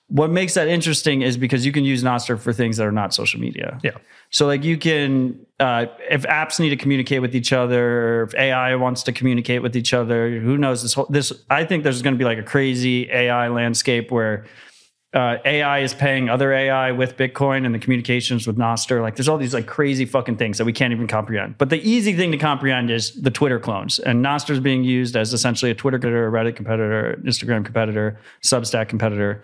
What makes that interesting is because you can use Nostr for things that are not social media. yeah, So like you can, uh, if apps need to communicate with each other, if AI wants to communicate with each other, who knows this whole, this, I think there's going to be like a crazy AI landscape where uh, AI is paying other AI with Bitcoin and the communications with Nostr. Like there's all these like crazy fucking things that we can't even comprehend. But the easy thing to comprehend is the Twitter clones. And Nostr is being used as essentially a Twitter competitor, a Reddit competitor, Instagram competitor, Substack competitor.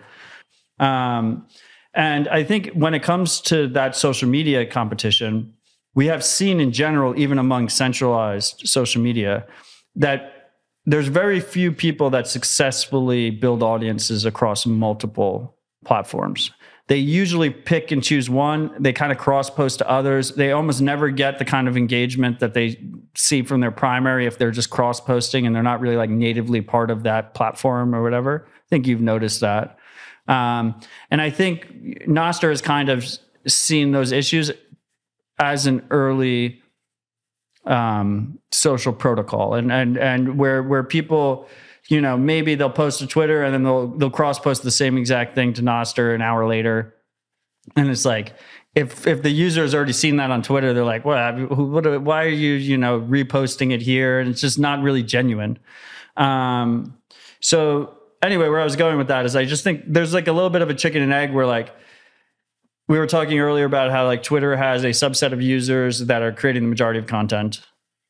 Um, and I think when it comes to that social media competition, we have seen in general, even among centralized social media, that there's very few people that successfully build audiences across multiple platforms. They usually pick and choose one. They kind of cross post to others. They almost never get the kind of engagement that they see from their primary if they're just cross posting and they're not really like natively part of that platform or whatever. I think you've noticed that. Um, and I think Nostr has kind of seen those issues as an early um, social protocol, and and and where where people, you know, maybe they'll post to Twitter and then they'll they'll cross post the same exact thing to Nostr an hour later, and it's like. If, if the user has already seen that on Twitter, they're like, "What? What? Why are you, you know, reposting it here?" And it's just not really genuine. Um, so anyway, where I was going with that is I just think there's like a little bit of a chicken and egg where like we were talking earlier about how like Twitter has a subset of users that are creating the majority of content,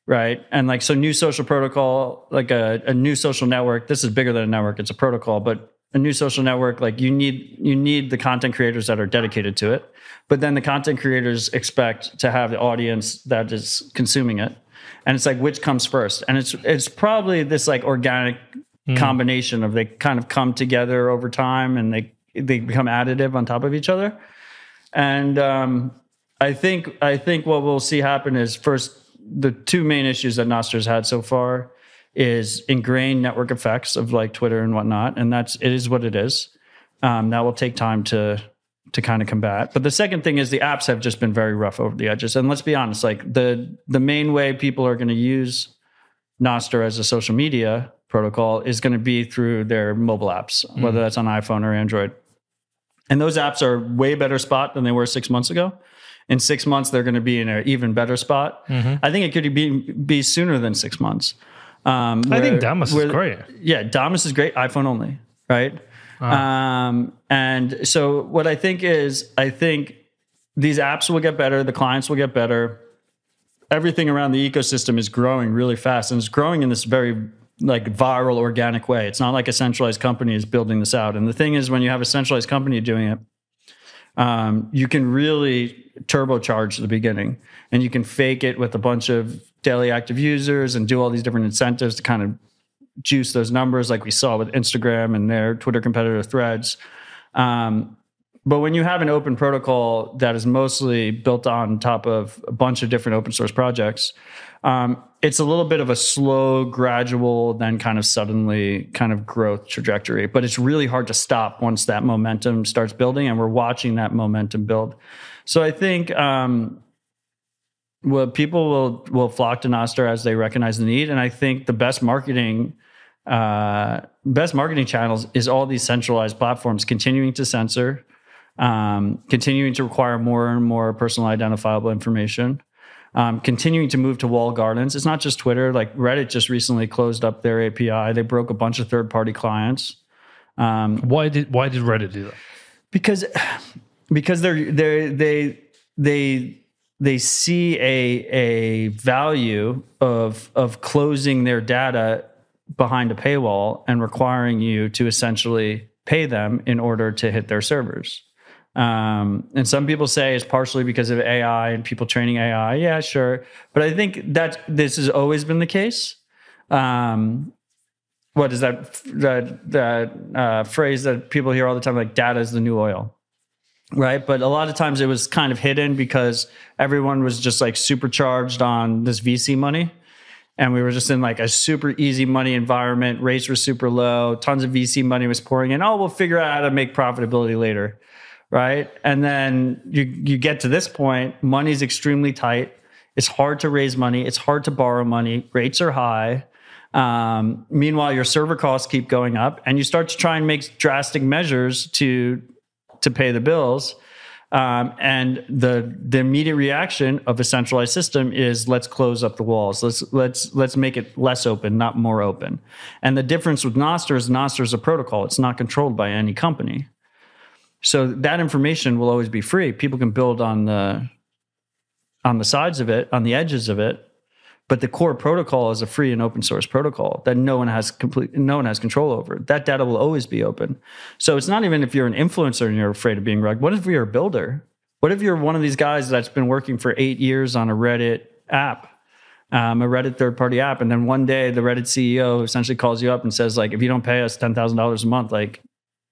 right? And like so new social protocol, like a, a new social network, this is bigger than a network, it's a protocol, but a new social network, like you need you need the content creators that are dedicated to it. But then the content creators expect to have the audience that is consuming it. And it's like which comes first? And it's it's probably this like organic combination of they kind of come together over time and they they become additive on top of each other. And um, I think I think what we'll see happen is first the two main issues that Nostr's had so far is ingrained network effects of like Twitter and whatnot, and that's it is what it is. Um, that will take time to to kind of combat. But the second thing is the apps have just been very rough over the edges. And let's be honest, like the the main way people are going to use Nostr as a social media protocol is going to be through their mobile apps, whether that's on iPhone or Android. And those apps are way better spot than they were six months ago. In six months, they're going to be in an even better spot. I think it could be be sooner than six months. Um, I think where- Damus is great. Yeah, Damus is great. iPhone only, right? Um, and so what I think is, I think these apps will get better. The clients will get better. Everything around the ecosystem is growing really fast, and it's growing in this very like viral, organic way. It's not like a centralized company is building this out. And the thing is, when you have a centralized company doing it, um, you can really turbocharge the beginning and you can fake it with a bunch of daily active users and do all these different incentives to kind of juice those numbers like we saw with instagram and their twitter competitor threads um, but when you have an open protocol that is mostly built on top of a bunch of different open source projects um, it's a little bit of a slow gradual then kind of suddenly kind of growth trajectory but it's really hard to stop once that momentum starts building and we're watching that momentum build. So i think um, well, people will will flock to Nostr as they recognize the need, and I think the best marketing, uh, best marketing channels is all these centralized platforms continuing to censor, um, continuing to require more and more personal identifiable information, um, continuing to move to wall gardens. It's not just Twitter. Like Reddit just recently closed up their API. They broke a bunch of third party clients Why did why did Reddit do that? because because they're they they they they see a a value of of closing their data behind a paywall and requiring you to essentially pay them in order to hit their servers. Um, and some people say it's partially because of AI and people training AI. Yeah, sure, but I think that this has always been the case. Um, what is that that that uh, phrase that people hear all the time? Like data is the new oil. right? But a lot of times it was kind of hidden because everyone was just like supercharged on this VC money. And we were just in like a super easy money environment. Rates were super low. Tons of VC money was pouring in. Oh, we'll figure out how to make profitability later. Right. And then you, you get to this point, money's extremely tight. It's hard to raise money. It's hard to borrow money. Rates are high. Um, meanwhile, your server costs keep going up, and you start to try and make drastic measures to to pay the bills. Um, and the the immediate reaction of a centralized system is let's close up the walls. Let's let's let's make it less open, not more open. And the difference with Nostr is Nostr is a protocol. It's not controlled by any company. So that information will always be free. People can build on the on the sides of it, on the edges of it, but the core protocol is a free and open source protocol that no one has complete no one has control over. That data will always be open. So it's not even if you're an influencer and you're afraid of being rugged. What if you're a builder? What if you're one of these guys that's been working for eight years on a reddit app um, a reddit third party app and then one day the reddit ceo essentially calls you up and says like if you don't pay us $10000 a month like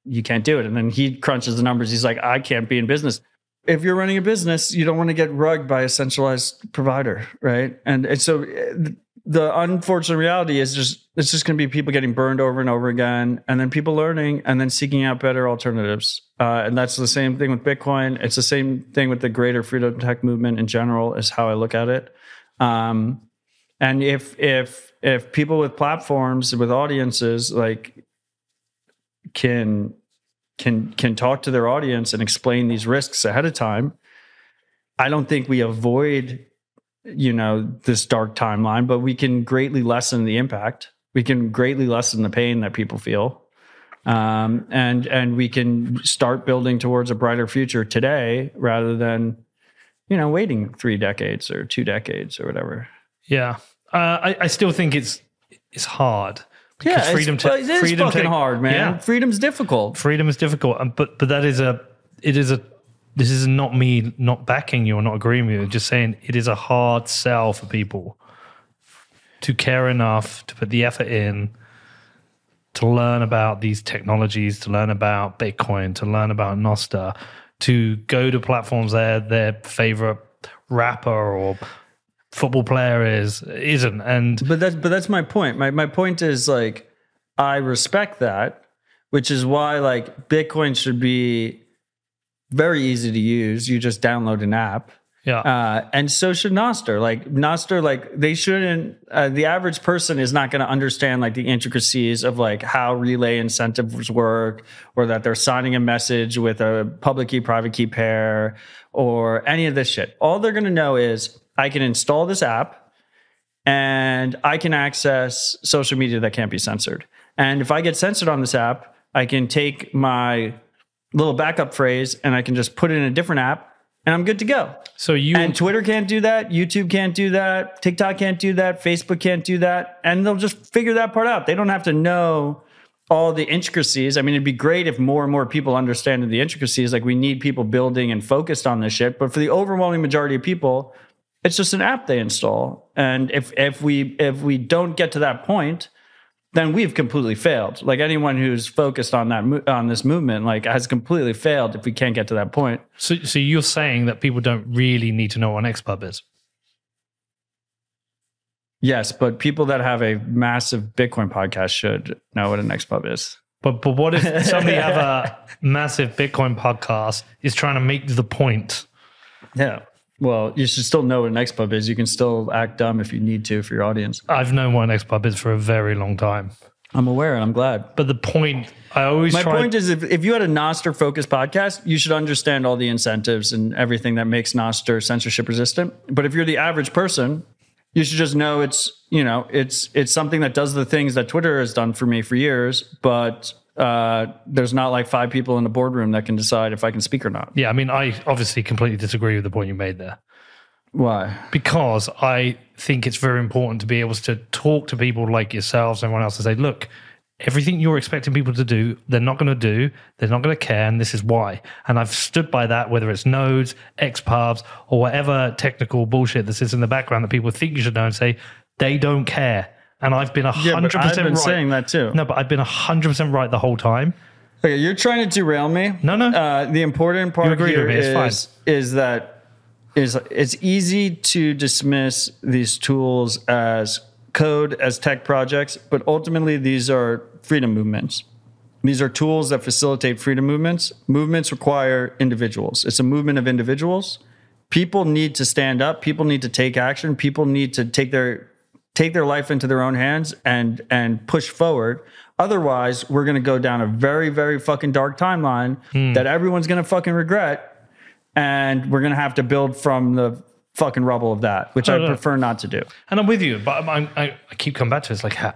you can't do it and then he crunches the numbers he's like i can't be in business if you're running a business, you don't want to get rugged by a centralized provider, right? And, and so uh, the unfortunate reality is just it's just going to be people getting burned over and over again, and then people learning and then seeking out better alternatives. Uh, and that's the same thing with Bitcoin. It's the same thing with the greater freedom tech movement in general. Is how I look at it. Um, and if if if people with platforms with audiences like can can can talk to their audience and explain these risks ahead of time i don't think we avoid you know this dark timeline but we can greatly lessen the impact. We can greatly lessen the pain that people feel. Um, and and we can start building towards a brighter future today rather than you know waiting three decades or two decades or whatever. Yeah. Uh, I, I still think it's it's hard because yeah, freedom, to, it is freedom fucking hard, man. Yeah. Freedom's difficult. Freedom is difficult, um, but but that is a it is a this is not me not backing you or not agreeing with you. Just saying it is a hard sell for people to care enough to put the effort in to learn about these technologies, to learn about Bitcoin, to learn about Nostr, to go to platforms there their favorite rapper or football player is isn't. And but that's but that's my point. My my point is like i respect that which is why like bitcoin should be very easy to use. You just download an app. Yeah. Uh, and so should nostr like nostr like they shouldn't uh, the average person is not going to understand like the intricacies of like how relay incentives work or that they're signing a message with a public key private key pair or any of this shit. All they're going to know is I can install this app and I can access social media that can't be censored. And if I get censored on this app, I can take my little backup phrase and I can just put it in a different app and I'm good to go. So you and Twitter can't do that, YouTube can't do that, TikTok can't do that, Facebook can't do that, and they'll just figure that part out. They don't have to know all the intricacies. I mean, it'd be great if more and more people understand the intricacies. Like we need people building and focused on this shit. But for the overwhelming majority of people, it's just an app they install. And if if we if we don't get to that point, then we've completely failed. Like anyone who's focused on that on this movement, like has completely failed if we can't get to that point. So, so you're saying that people don't really need to know what an XPub is? Yes, but people that have a massive Bitcoin podcast should know what an XPub is. But but what if somebody have a massive Bitcoin podcast is trying to make the point? Yeah. Well, you should still know what an XPub is. You can still act dumb if you need to for your audience. I've known what an XPub is for a very long time. I'm aware and I'm glad. But the point I always My try point is if, if you had a Nostr focused podcast, you should understand all the incentives and everything that makes Nostr censorship resistant. But if you're the average person, you should just know it's, you know, it's it's something that does the things that Twitter has done for me for years, but uh, there's not like five people in the boardroom that can decide if I can speak or not. Yeah, I mean, I obviously completely disagree with the point you made there. Why? Because I think it's very important to be able to talk to people like yourselves and everyone else and say, look, everything you're expecting people to do, they're not going to do, they're not going to care, and this is why. And I've stood by that, whether it's nodes, XPubs, or whatever technical bullshit that sits in the background that people think you should know and say, they don't care and I've been hundred yeah, percent right. Saying that too. No, but I've been hundred percent right the whole time. Okay, you're trying to derail me. No, no. Uh, the important part here with me, it's fine. is is that is it's easy to dismiss these tools as code as tech projects, but ultimately these are freedom movements. These are tools that facilitate freedom movements. Movements require individuals. It's a movement of individuals. People need to stand up. People need to take action. People need to take their take their life into their own hands and and push forward. Otherwise, we're going to go down a very very fucking dark timeline hmm. that everyone's going to fucking regret, and we're going to have to build from the fucking rubble of that, which I no. prefer not to do. And I'm with you, but I'm, I, I keep coming back to it. It's like, ha,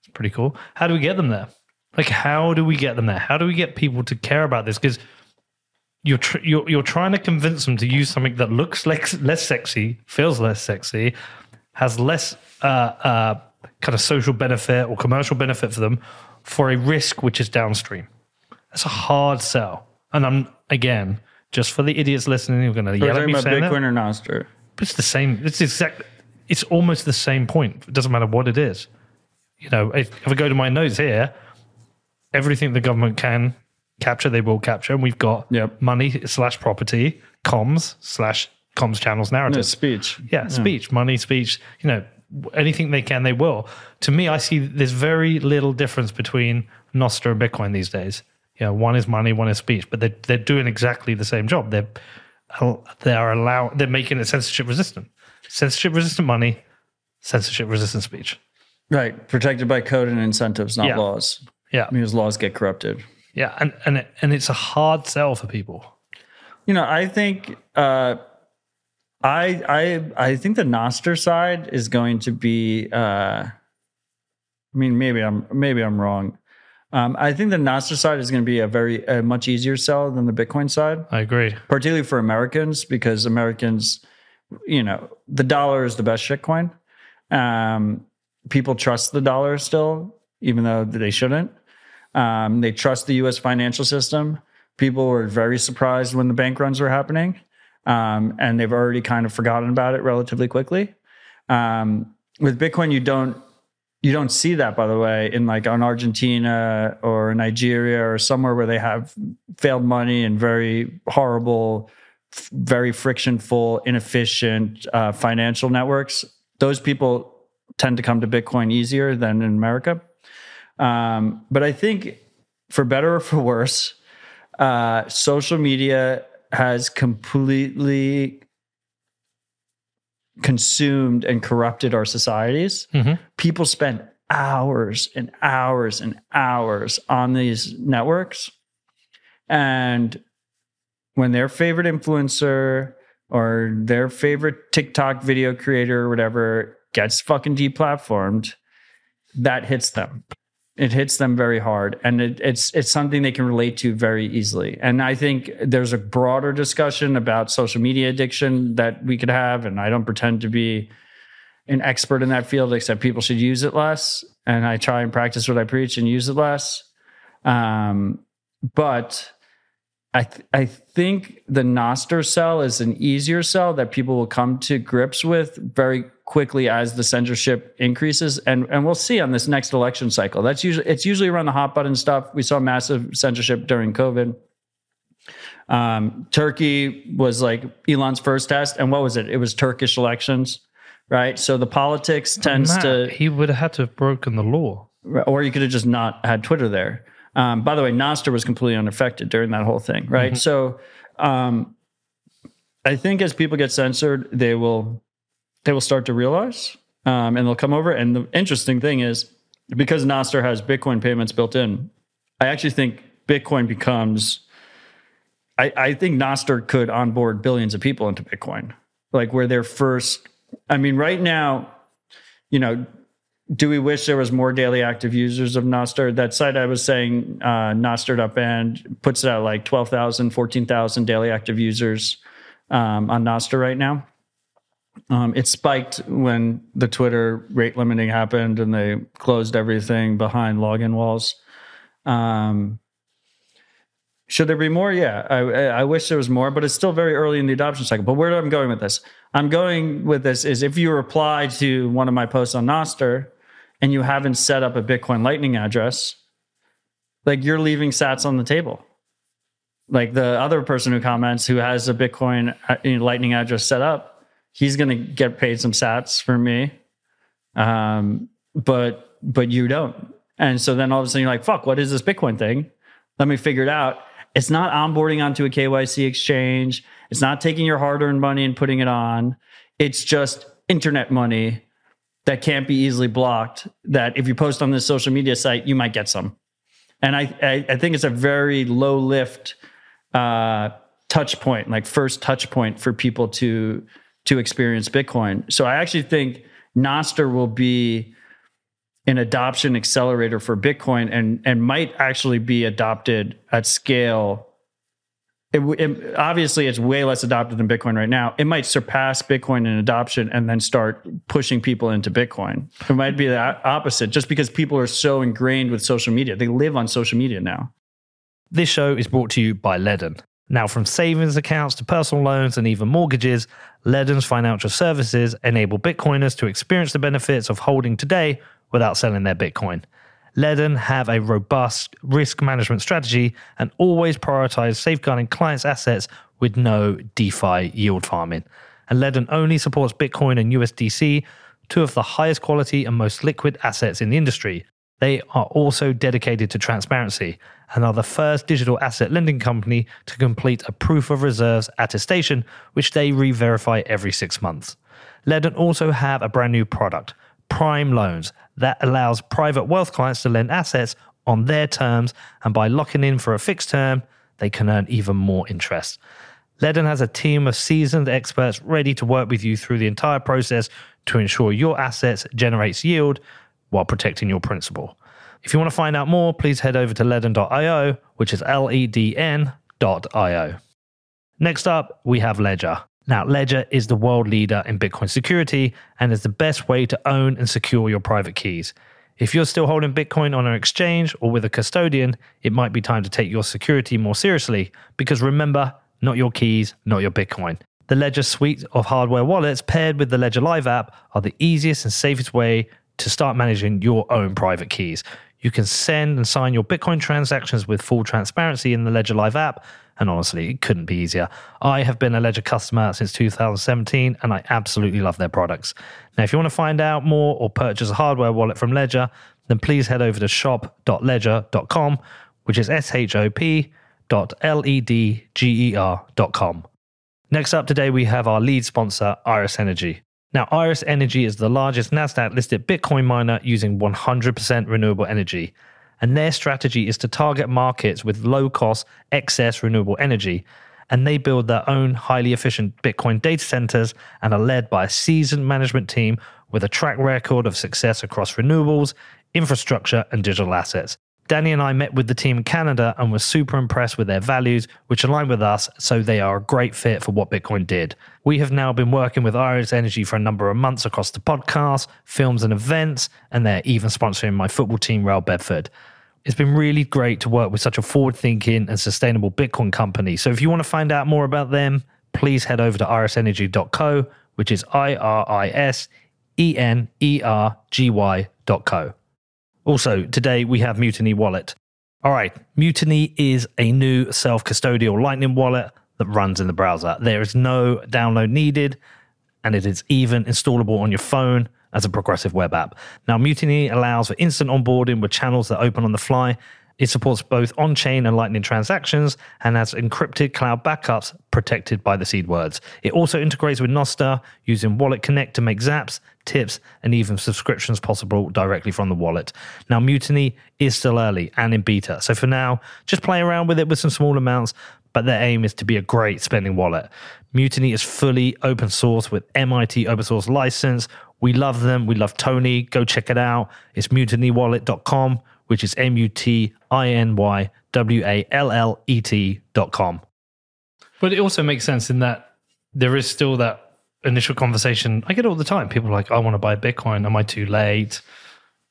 it's pretty cool. How do we get them there? Like, how do we get them there? How do we get people to care about this? Because you're, tr- you're you're trying to convince them to use something that looks less less sexy, feels less sexy, has less uh, uh, kind of social benefit or commercial benefit for them, for a risk which is downstream. That's a hard sell. And I'm again just for the idiots listening, you're going to yell at me about saying that. Bitcoin or Nostr. But it's the same. It's exact. It's almost the same point. It doesn't matter what it is. You know, if, if I go to my notes here, everything the government can capture, they will capture, and we've got Yep. money slash property, comms slash comms channels No, narrative. speech. Yeah, speech, money, speech. You know, anything they can, they will. To me, I see there's very little difference between Nostr and Bitcoin these days. You know, one is money, one is speech, but they're they're doing exactly the same job. They're they are allow they're making it censorship resistant, censorship resistant money, censorship resistant speech. Right. Protected by code and incentives, not Yeah. laws. Yeah, Because laws get corrupted. yeah, and and it, and it's a hard sell for people. You know, I think uh, I I I think the Nostr side is going to be. Uh, I mean, maybe I'm maybe I'm wrong. Um, I think the Nostr side is going to be a very a much easier sell than the Bitcoin side, I agree. particularly for Americans because Americans, you know, the dollar is the best shitcoin. Um, people trust the dollar still, even though they shouldn't. Um, they trust the U.S. financial system. People were very surprised when the bank runs were happening, um, and they've already kind of forgotten about it relatively quickly. Um, with Bitcoin, you don't you don't see that, by the way, in like on Argentina or Nigeria or somewhere where they have failed money and very horrible, f- very frictionful, inefficient uh, financial networks. Those people tend to come to Bitcoin easier than in America. Um, but I think, for better or for worse, uh, social media has completely consumed and corrupted our societies. Mm-hmm. People spend hours and hours and hours on these networks. And when their favorite influencer or their favorite TikTok video creator or whatever gets fucking deplatformed, that hits them. It hits them very hard, and it, it's it's something they can relate to very easily. And I think there's a broader discussion about social media addiction that we could have. And I don't pretend to be an expert in that field, except people should use it less. And I try and practice what I preach and use it less. Um, but I th- I think the Nostr sell is an easier sell that people will come to grips with very quickly as the censorship increases, and and we'll see on this next election cycle. That's usually it's usually around the hot button stuff. We saw massive censorship during COVID. Um, Turkey was like Elon's first test, and what was it? It was Turkish elections, right? So the politics tends Matt, to he would have had to have broken the law. or you could have just not had Twitter there. Um, by the way, Nostr was completely unaffected during that whole thing, right? So, um, I think as people get censored, they will they will start to realize, um, and they'll come over. And the interesting thing is, because Nostr has Bitcoin payments built in, I actually think Bitcoin becomes. I, I think Nostr could onboard billions of people into Bitcoin, like where they're first. I mean, right now, you know, do we wish there was more daily active users of Nostr? That site I was saying, uh, Nostr.band puts it at like 12,000, 14,000 daily active users um, on Nostr right now. Um, it spiked when the Twitter rate limiting happened and they closed everything behind login walls. Um, should there be more? Yeah, I, I wish there was more, but it's still very early in the adoption cycle. But where I'm going with this, I'm going with this is if you reply to one of my posts on Nostr and you haven't set up a Bitcoin Lightning address, like you're leaving sats on the table. Like the other person who comments who has a Bitcoin uh, Lightning address set up, he's going to get paid some sats for me. Um, but but you don't. And so then all of a sudden you're like, fuck, what is this Bitcoin thing? Let me figure it out. It's not onboarding onto a KYC exchange. It's not taking your hard earned money and putting it on. It's just internet money that can't be easily blocked. That if you post on this social media site, you might get some. And I, I, I think it's a very low lift uh, touch point, like first touch point for people to to experience Bitcoin. So I actually think Nostr will be an adoption accelerator for Bitcoin and and might actually be adopted at scale. It, it, obviously, it's way less adopted than Bitcoin right now. It might surpass Bitcoin in adoption and then start pushing people into Bitcoin. It might be the opposite, just because people are so ingrained with social media. They live on social media now. This show is brought to you by Ledn. Now, from savings accounts to personal loans and even mortgages, Ledn's financial services enable Bitcoiners to experience the benefits of holding today without selling their Bitcoin. Ledn have a robust risk management strategy and always prioritize safeguarding clients' assets with no DeFi yield farming. And Ledn only supports Bitcoin and USDC, two of the highest quality and most liquid assets in the industry. They are also dedicated to transparency and are the first digital asset lending company to complete a proof of reserves attestation, which they re verify every six months. Ledn also have a brand new product, Prime Loans, that allows private wealth clients to lend assets on their terms, and by locking in for a fixed term, they can earn even more interest. Ledn has a team of seasoned experts ready to work with you through the entire process to ensure your assets generates yield while protecting your principal. If you want to find out more, please head over to ledn.io, which is L E D N.io. Next up, we have Ledger. Now, Ledger is the world leader in Bitcoin security and is the best way to own and secure your private keys. If you're still holding Bitcoin on an exchange or with a custodian, it might be time to take your security more seriously because remember, not your keys, not your Bitcoin. The Ledger suite of hardware wallets paired with the Ledger Live app are the easiest and safest way to start managing your own private keys. You can send and sign your Bitcoin transactions with full transparency in the Ledger Live app. And honestly, it couldn't be easier. I have been a Ledger customer since 2017 and I absolutely love their products. Now, if you want to find out more or purchase a hardware wallet from Ledger, then please head over to shop.ledger.com, which is S H O P dot L E D G E R.com. Next up today, we have our lead sponsor, Iris Energy. Now, Iris Energy is the largest NASDAQ listed Bitcoin miner using 100% renewable energy. And their strategy is to target markets with low cost, excess renewable energy. And they build their own highly efficient Bitcoin data centers and are led by a seasoned management team with a track record of success across renewables, infrastructure, and digital assets. Danny and I met with the team in Canada and were super impressed with their values, which align with us, so they are a great fit for what Bitcoin did. We have now been working with Iris Energy for a number of months across the podcast, films, and events, and they're even sponsoring my football team, Real Bedford. It's been really great to work with such a forward thinking and sustainable Bitcoin company. So if you want to find out more about them, please head over to irisenergy.co, which is I R I S E N E R G Y.co. Also, today we have Mutiny Wallet. All right, Mutiny is a new self custodial Lightning wallet that runs in the browser. There is no download needed, and it is even installable on your phone as a progressive web app. Now, Mutiny allows for instant onboarding with channels that open on the fly it supports both on chain and Lightning transactions and has encrypted cloud backups protected by the seed words. It also integrates with Nostr using Wallet Connect to make zaps, tips, and even subscriptions possible directly from the wallet. Now, Mutiny is still early and in beta. So for now, just play around with it with some small amounts, but their aim is to be a great spending wallet. Mutiny is fully open source with MIT open source license. We love them. We love Tony. Go check it out. It's mutinywallet.com which is M U T I N Y W A L L E T dot com. But it also makes sense in that there is still that initial conversation. I get all the time. People are like, I want to buy Bitcoin. Am I too late?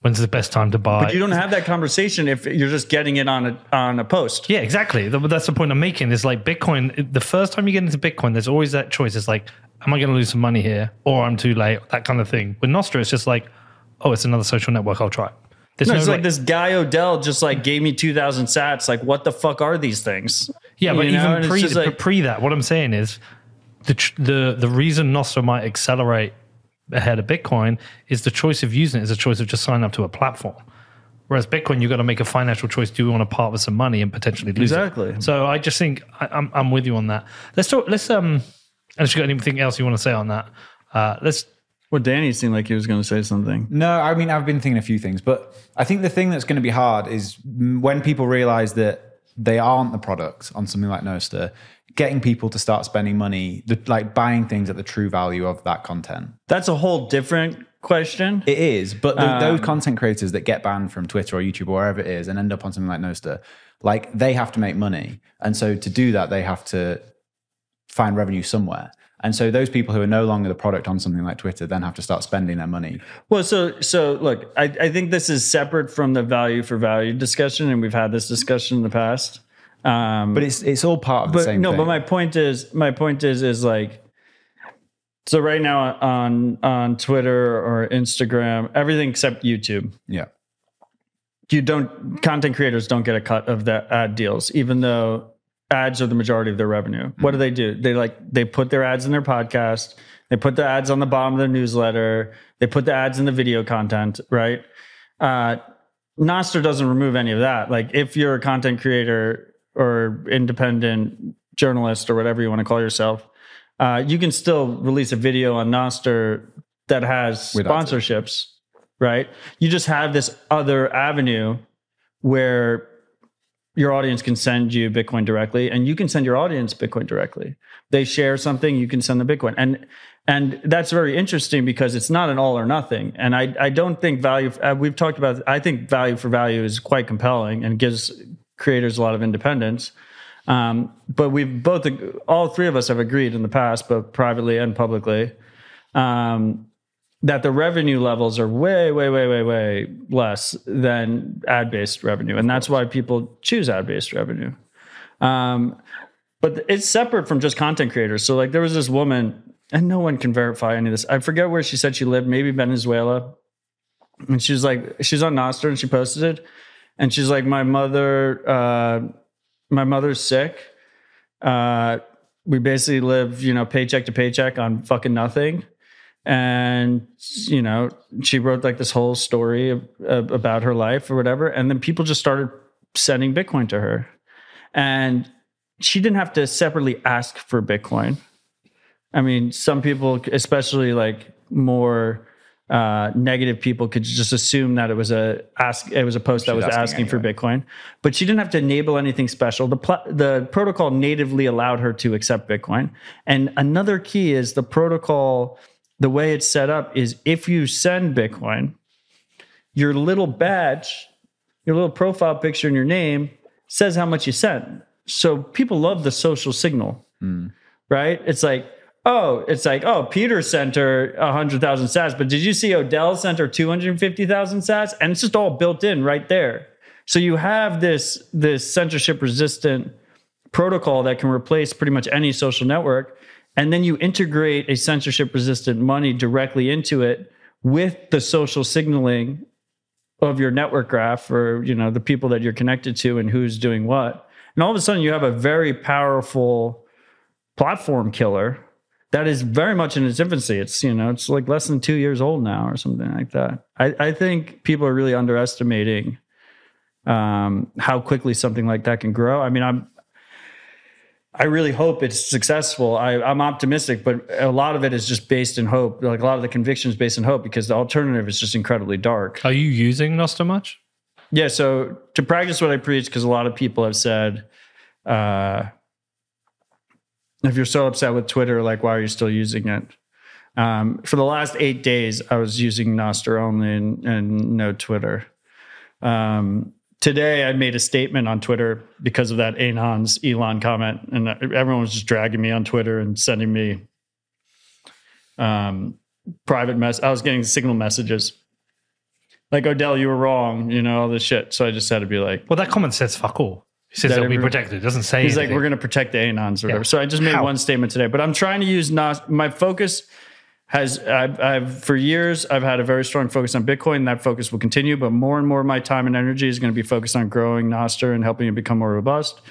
When's the best time to buy? But you don't have that conversation if you're just getting it on a on a post. Yeah, exactly. That's the point I'm making. Is like Bitcoin. The first time you get into Bitcoin, there's always that choice. It's like, am I going to lose some money here, or I'm too late? That kind of thing. With Nostr, it's just like, oh, it's another social network. I'll try. There's No, no, it's like, this guy Odell just like gave me 2,000 sats. Like, what the fuck are these things? Yeah, but You even pre, like- pre that, what I'm saying is the tr- the the reason Nostra might accelerate ahead of Bitcoin is the choice of using it is a choice of just signing up to a platform. Whereas Bitcoin, you've got to make a financial choice. Do you want to part with some money and potentially lose it. Exactly. it? So I just think I, I'm I'm with you on that. Let's talk. Let's um. Unless you got anything else you want to say on that, uh, let's Well, Danny seemed like he was going to say something. No, I mean I've been thinking a few things, but I think the thing that's going to be hard is when people realize that they aren't the product on something like Nostr, getting people to start spending money, like buying things at the true value of that content. That's a whole different question. It is, but the, um, those content creators that get banned from Twitter or YouTube or wherever it is and end up on something like Nostr, like they have to make money, and so to do that, they have to find revenue somewhere. And so those people who are no longer the product on something like Twitter then have to start spending their money. Well, so so look, I, I think this is separate from the value for value discussion, and we've had this discussion in the past. Um, But it's it's all part of the but same no, thing. but my point is, my point is, is like, so right now on on Twitter or Instagram, everything except YouTube, yeah. you don't content creators don't get a cut of the ad deals, even though ads are the majority of their revenue. What do they do? They like they put their ads in their podcast, they put the ads on the bottom of their newsletter, they put the ads in the video content, right? Uh Nostr doesn't remove any of that. Like if you're a content creator or independent journalist or whatever you want to call yourself, uh, you can still release a video on Nostr that has With ads. sponsorships, right? You just have this other avenue where your audience can send you Bitcoin directly, and you can send your audience Bitcoin directly. They share something, you can send the Bitcoin, and and that's very interesting because it's not an all or nothing. And I I don't think value. Uh, we've talked about. I think value for value is quite compelling and gives creators a lot of independence. Um, but we've both, all three of us have agreed in the past, both privately and publicly, um, that the revenue levels are way, way, way, way, way less than ad based revenue. And that's why people choose ad based revenue. Um, but it's separate from just content creators. So, like, there was this woman, and no one can verify any of this. I forget where she said she lived, maybe Venezuela. And she's like, she's on Nostr and she posted it. And she's like, my mother, uh, my mother's sick. Uh, we basically live, you know, paycheck to paycheck on fucking nothing. And, you know, she wrote like this whole story of, of- about her life or whatever. And then people just started sending Bitcoin to her. And she didn't have to separately ask for Bitcoin. I mean, some people, especially like more uh, negative people, could just assume that it was a ask. It was a post that was asking asking, for. Bitcoin, but she didn't have to enable anything special. The pl- the protocol natively allowed her to accept Bitcoin. And another key is the protocol. The way it's set up is if you send Bitcoin, your little badge, your little profile picture and your name says how much you sent. So people love the social signal, hmm. right? It's like, oh, it's like, oh, Peter sent her 100,000 sats, but did you see Odell sent her 250,000 sats? And it's just all built in right there. So you have this, this censorship resistant protocol that can replace pretty much any social network. And then you integrate a censorship resistant money directly into it with the social signaling of your network graph or you know the people that you're connected to and who's doing what. And all of a sudden you have a very powerful platform killer that is very much in its infancy. It's you know it's like less than two years old now or something like that. I, I think people are really underestimating um, how quickly something like that can grow. I mean i'm I really hope it's successful. I, I'm optimistic, but a lot of it is just based in hope. Like a lot of the conviction is based in hope because the alternative is just incredibly dark. Are you using Nostr much? Yeah. So to practice what I preach, because a lot of people have said, uh, if you're so upset with Twitter, like why are you still using it? Um, for the last eight days, I was using Nostr only and, and no Twitter. Um, today, I made a statement on Twitter because of that Anon's Elon comment, and everyone was just dragging me on Twitter and sending me um, private mess. I was getting signal messages like Odell, you were wrong, you know all this shit. So I just had to be like, Well, that comment says fuck all. He says That they'll be protected. It doesn't say He's like, we're going to protect the Anons or whatever. Yeah. So I just made How? one statement today, but I'm trying to use Nos. My focus, has I've, I've for years I've had a very strong focus on Bitcoin. That focus will continue, but more and more of my time and energy is going to be focused on growing Nostr and helping it become more robust.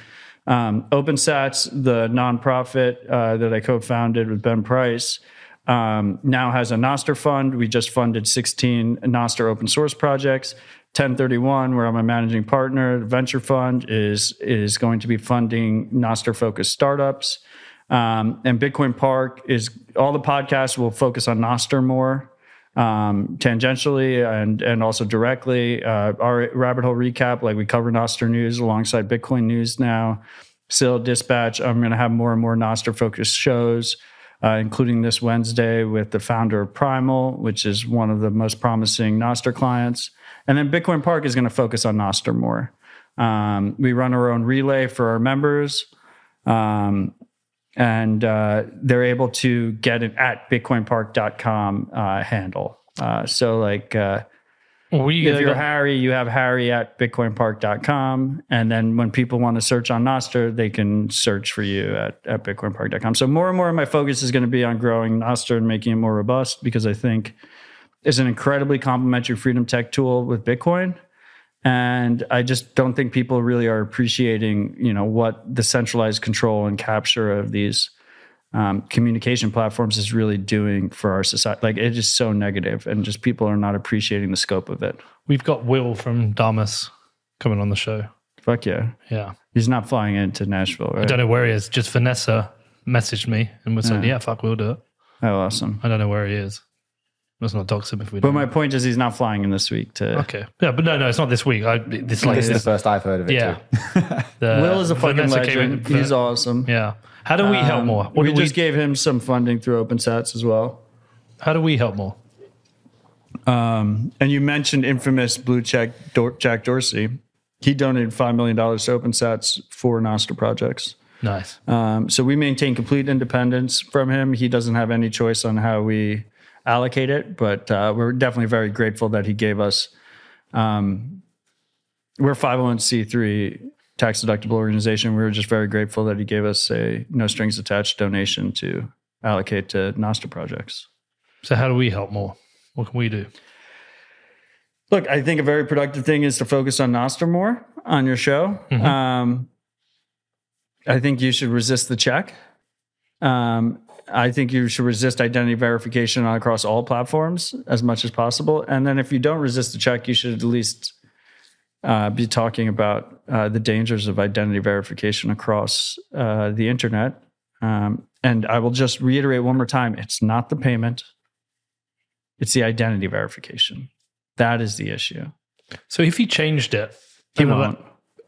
Um, OpenSats, the nonprofit uh, that I co-founded with Ben Price, um, now has a Nostr fund. We just funded 16 Nostr open source projects. Ten31, where I'm a managing partner, venture fund is is going to be funding Nostr focused startups. Um, and Bitcoin Park is all the podcasts will focus on Nostr more um, tangentially and and also directly. Uh, our rabbit hole recap, like we cover Nostr news alongside Bitcoin news now. Citadel Dispatch. I'm going to have more and more Nostr focused shows, uh, including this Wednesday with the founder of Primal, which is one of the most promising Nostr clients. And then Bitcoin Park is going to focus on Nostr more. Um, we run our own relay for our members. Um, and uh, they're able to get it at bitcoinpark.com uh, handle. Uh, so, like, uh, We if you're Harry, you have Harry at bitcoinpark.com. And then when people want to search on Nostr, they can search for you at, at bitcoinpark.com. So, more and more of my focus is going to be on growing Nostr and making it more robust because I think it's an incredibly complementary freedom tech tool with Bitcoin and i just don't think people really are appreciating you know what the centralized control and capture of these um, communication platforms is really doing for our society like it is so negative and just people are not appreciating the scope of it we've got Will from Damus coming on the show. fuck yeah Yeah. he's not flying into nashville I don't know where he is. Just Vanessa messaged me and was like, yeah, fuck, we'll do it. oh awesome I don't know where he is. Let's not dox him if we but don't. my point is he's not flying in this week to okay. Yeah, but no, no, it's not this week. I, it's like, this is the first I've heard of it. yeah. Too. The- will is a fucking Vanessa legend for- he's awesome Yeah. How do we help Um, more? What we do just gave him some funding through OpenSats as well. how do we help more? Um, and you mentioned infamous blue check Dor- Jack Dorsey. He donated five million dollars to OpenSats for Nostr projects. Nice. Um, so we maintain complete independence from him. He doesn't have any choice on how we allocate it, but uh, we're definitely very grateful that he gave us. Um, we're 501c3 tax deductible organization. We were just very grateful that he gave us a no strings attached donation to allocate to Nostr projects. So how do we help more? What can we do? Look, I think a very productive thing is to focus on Nostr more on your show. Um, I think you should resist the check. Um, I think you should resist identity verification across all platforms as much as possible. And then if you don't resist the check, you should at least uh, be talking about uh, the dangers of identity verification across uh, the internet. Um, and I will just reiterate one more time it's not the payment, it's the identity verification. That is the issue. So if he changed it, He won't.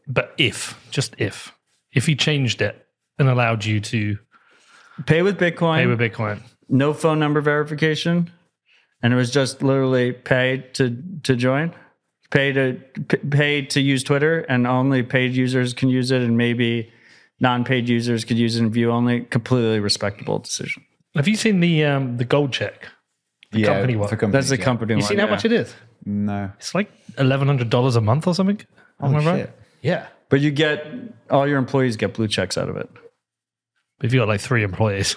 But if, just if, if he changed it and allowed you to Pay with Bitcoin, pay with Bitcoin, no phone number verification, and it was just literally pay to to join, pay to p- pay to use Twitter, and only paid users can use it, and maybe non-paid users could use it in view only. Completely respectable decision. have you seen the um, the gold check? yeah, company one. for companies, That's the yeah. company. You one, seen how yeah. much it is? No. It's like eleven hundred dollars a month or something. Am I right? shit. Yeah. But you get all your employees get blue checks out of it. If you got like three employees,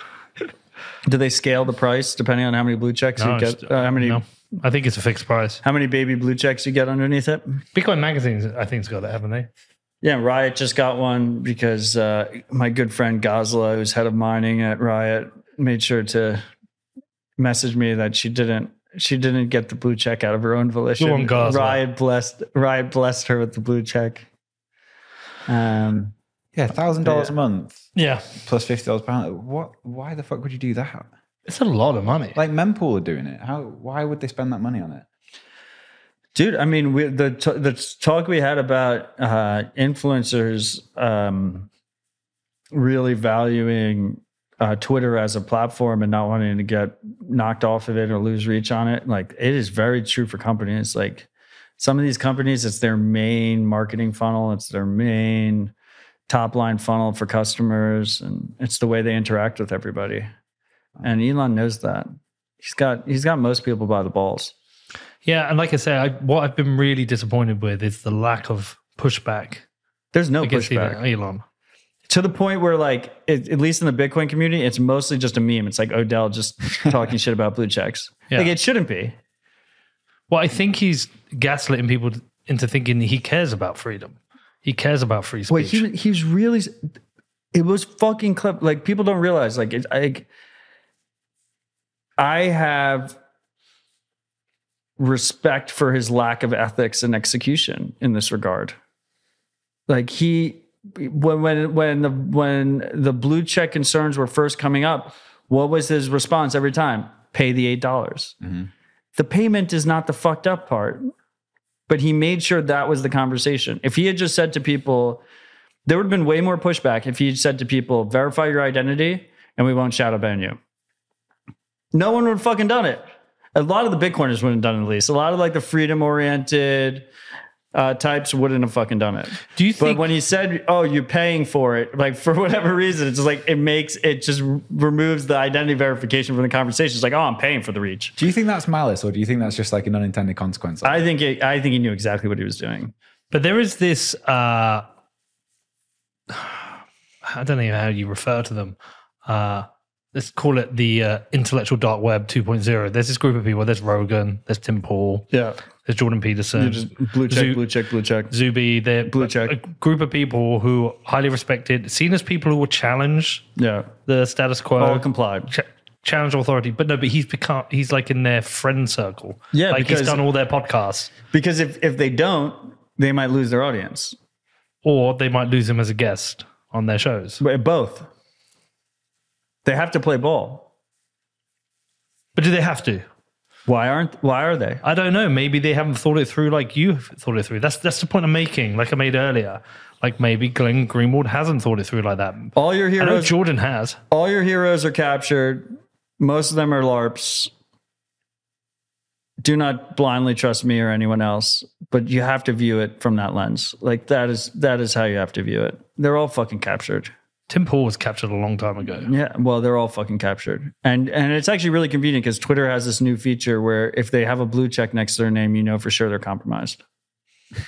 Do they scale the price depending on how many blue checks No, you get? Uh, how many no, I think it's a fixed price. how many baby blue checks you get underneath it? Bitcoin magazines, I think's got that, haven't they? Yeah, Riot just got one because uh, my good friend Gazla, who's head of mining at Riot, made sure to message me that she didn't she didn't get the blue check out of her own volition. Riot blessed Riot blessed her with the blue check. Um, Yeah, thousand dollars a month Yeah, plus fifty dollars per annum. What? Why the fuck would you do that? it's a lot of money. Like Mempool are doing it. How? Why would they spend that money on it? dude, I mean, we, the t- the talk we had about uh, influencers um, really valuing uh, Twitter as a platform and not wanting to get knocked off of it or lose reach on it. Like it is very true for companies. Like some of these companies, it's their main marketing funnel. It's their main top line funnel for customers, and it's the way they interact with everybody. And Elon knows that. He's got he's got most people by the balls. Yeah, and like I say, I, what I've been really disappointed with is the lack of pushback There's no pushback. Elon. to the point where like it, at least in the Bitcoin community, it's mostly just a meme. It's like Odell just talking shit about blue checks. Yeah. Like it shouldn't be. Well, I think he's gaslighting people into thinking he cares about freedom. He cares about free speech. Wait, he he was really. It was fucking clip. Like people don't realize. Like it, I. I have respect for his lack of ethics and execution in this regard. Like he, when when when the when the blue check concerns were first coming up, what was his response every time? Pay the eight dollars. Mm-hmm. The payment is not the fucked up part but he made sure that was the conversation. If he had just said to people, there would have been way more pushback if he had said to people, verify your identity and we won't shadow ban you. No one would have fucking done it. A lot of the Bitcoiners wouldn't have done it at least. A lot of like the freedom oriented uh, types wouldn't have fucking done it. Do you But when he said, "Oh, you're paying for it," like for whatever reason, it's just like it makes it just removes the identity verification from the conversation. It's like, "Oh, I'm paying for the reach." Do you think that's malice, or do you think that's just like an unintended consequence? I think it, I think he knew exactly what he was doing. But there is this. Uh, I don't know how you refer to them. Uh, let's call it the uh, intellectual dark web 2.0. There's this group of people. There's Rogan. There's Tim Pool. Yeah, There's Jordan Peterson. blue check, Zoo- blue check, blue check. Zuby. They're Blue check. a group of people who are highly respected, seen as people who will challenge Yeah, the status quo. all comply. ch- challenge authority. But no, but he's become he's like in their friend circle. Yeah, like he's done all their podcasts, Because if if they don't, they might lose their audience. or they might lose him as a guest on their shows. But both. They have to play ball. But do they have to? Why aren't? Why are they? I don't know. Maybe they haven't thought it through like you thought it through. That's that's the point I'm making. Like I made earlier. Like maybe Glenn Greenwald hasn't thought it through like that. All your I know heroes, Jordan has. all your heroes are captured. Most of them are larps. Do not blindly trust me or anyone else, but you have to view it from that lens. Like that is that is how you have to view it. They're all fucking captured. Tim Pool was captured a long time ago. Yeah, well, they're all fucking captured, and and it's actually really convenient because Twitter has this new feature where if they have a blue check next to their name, you know for sure they're compromised.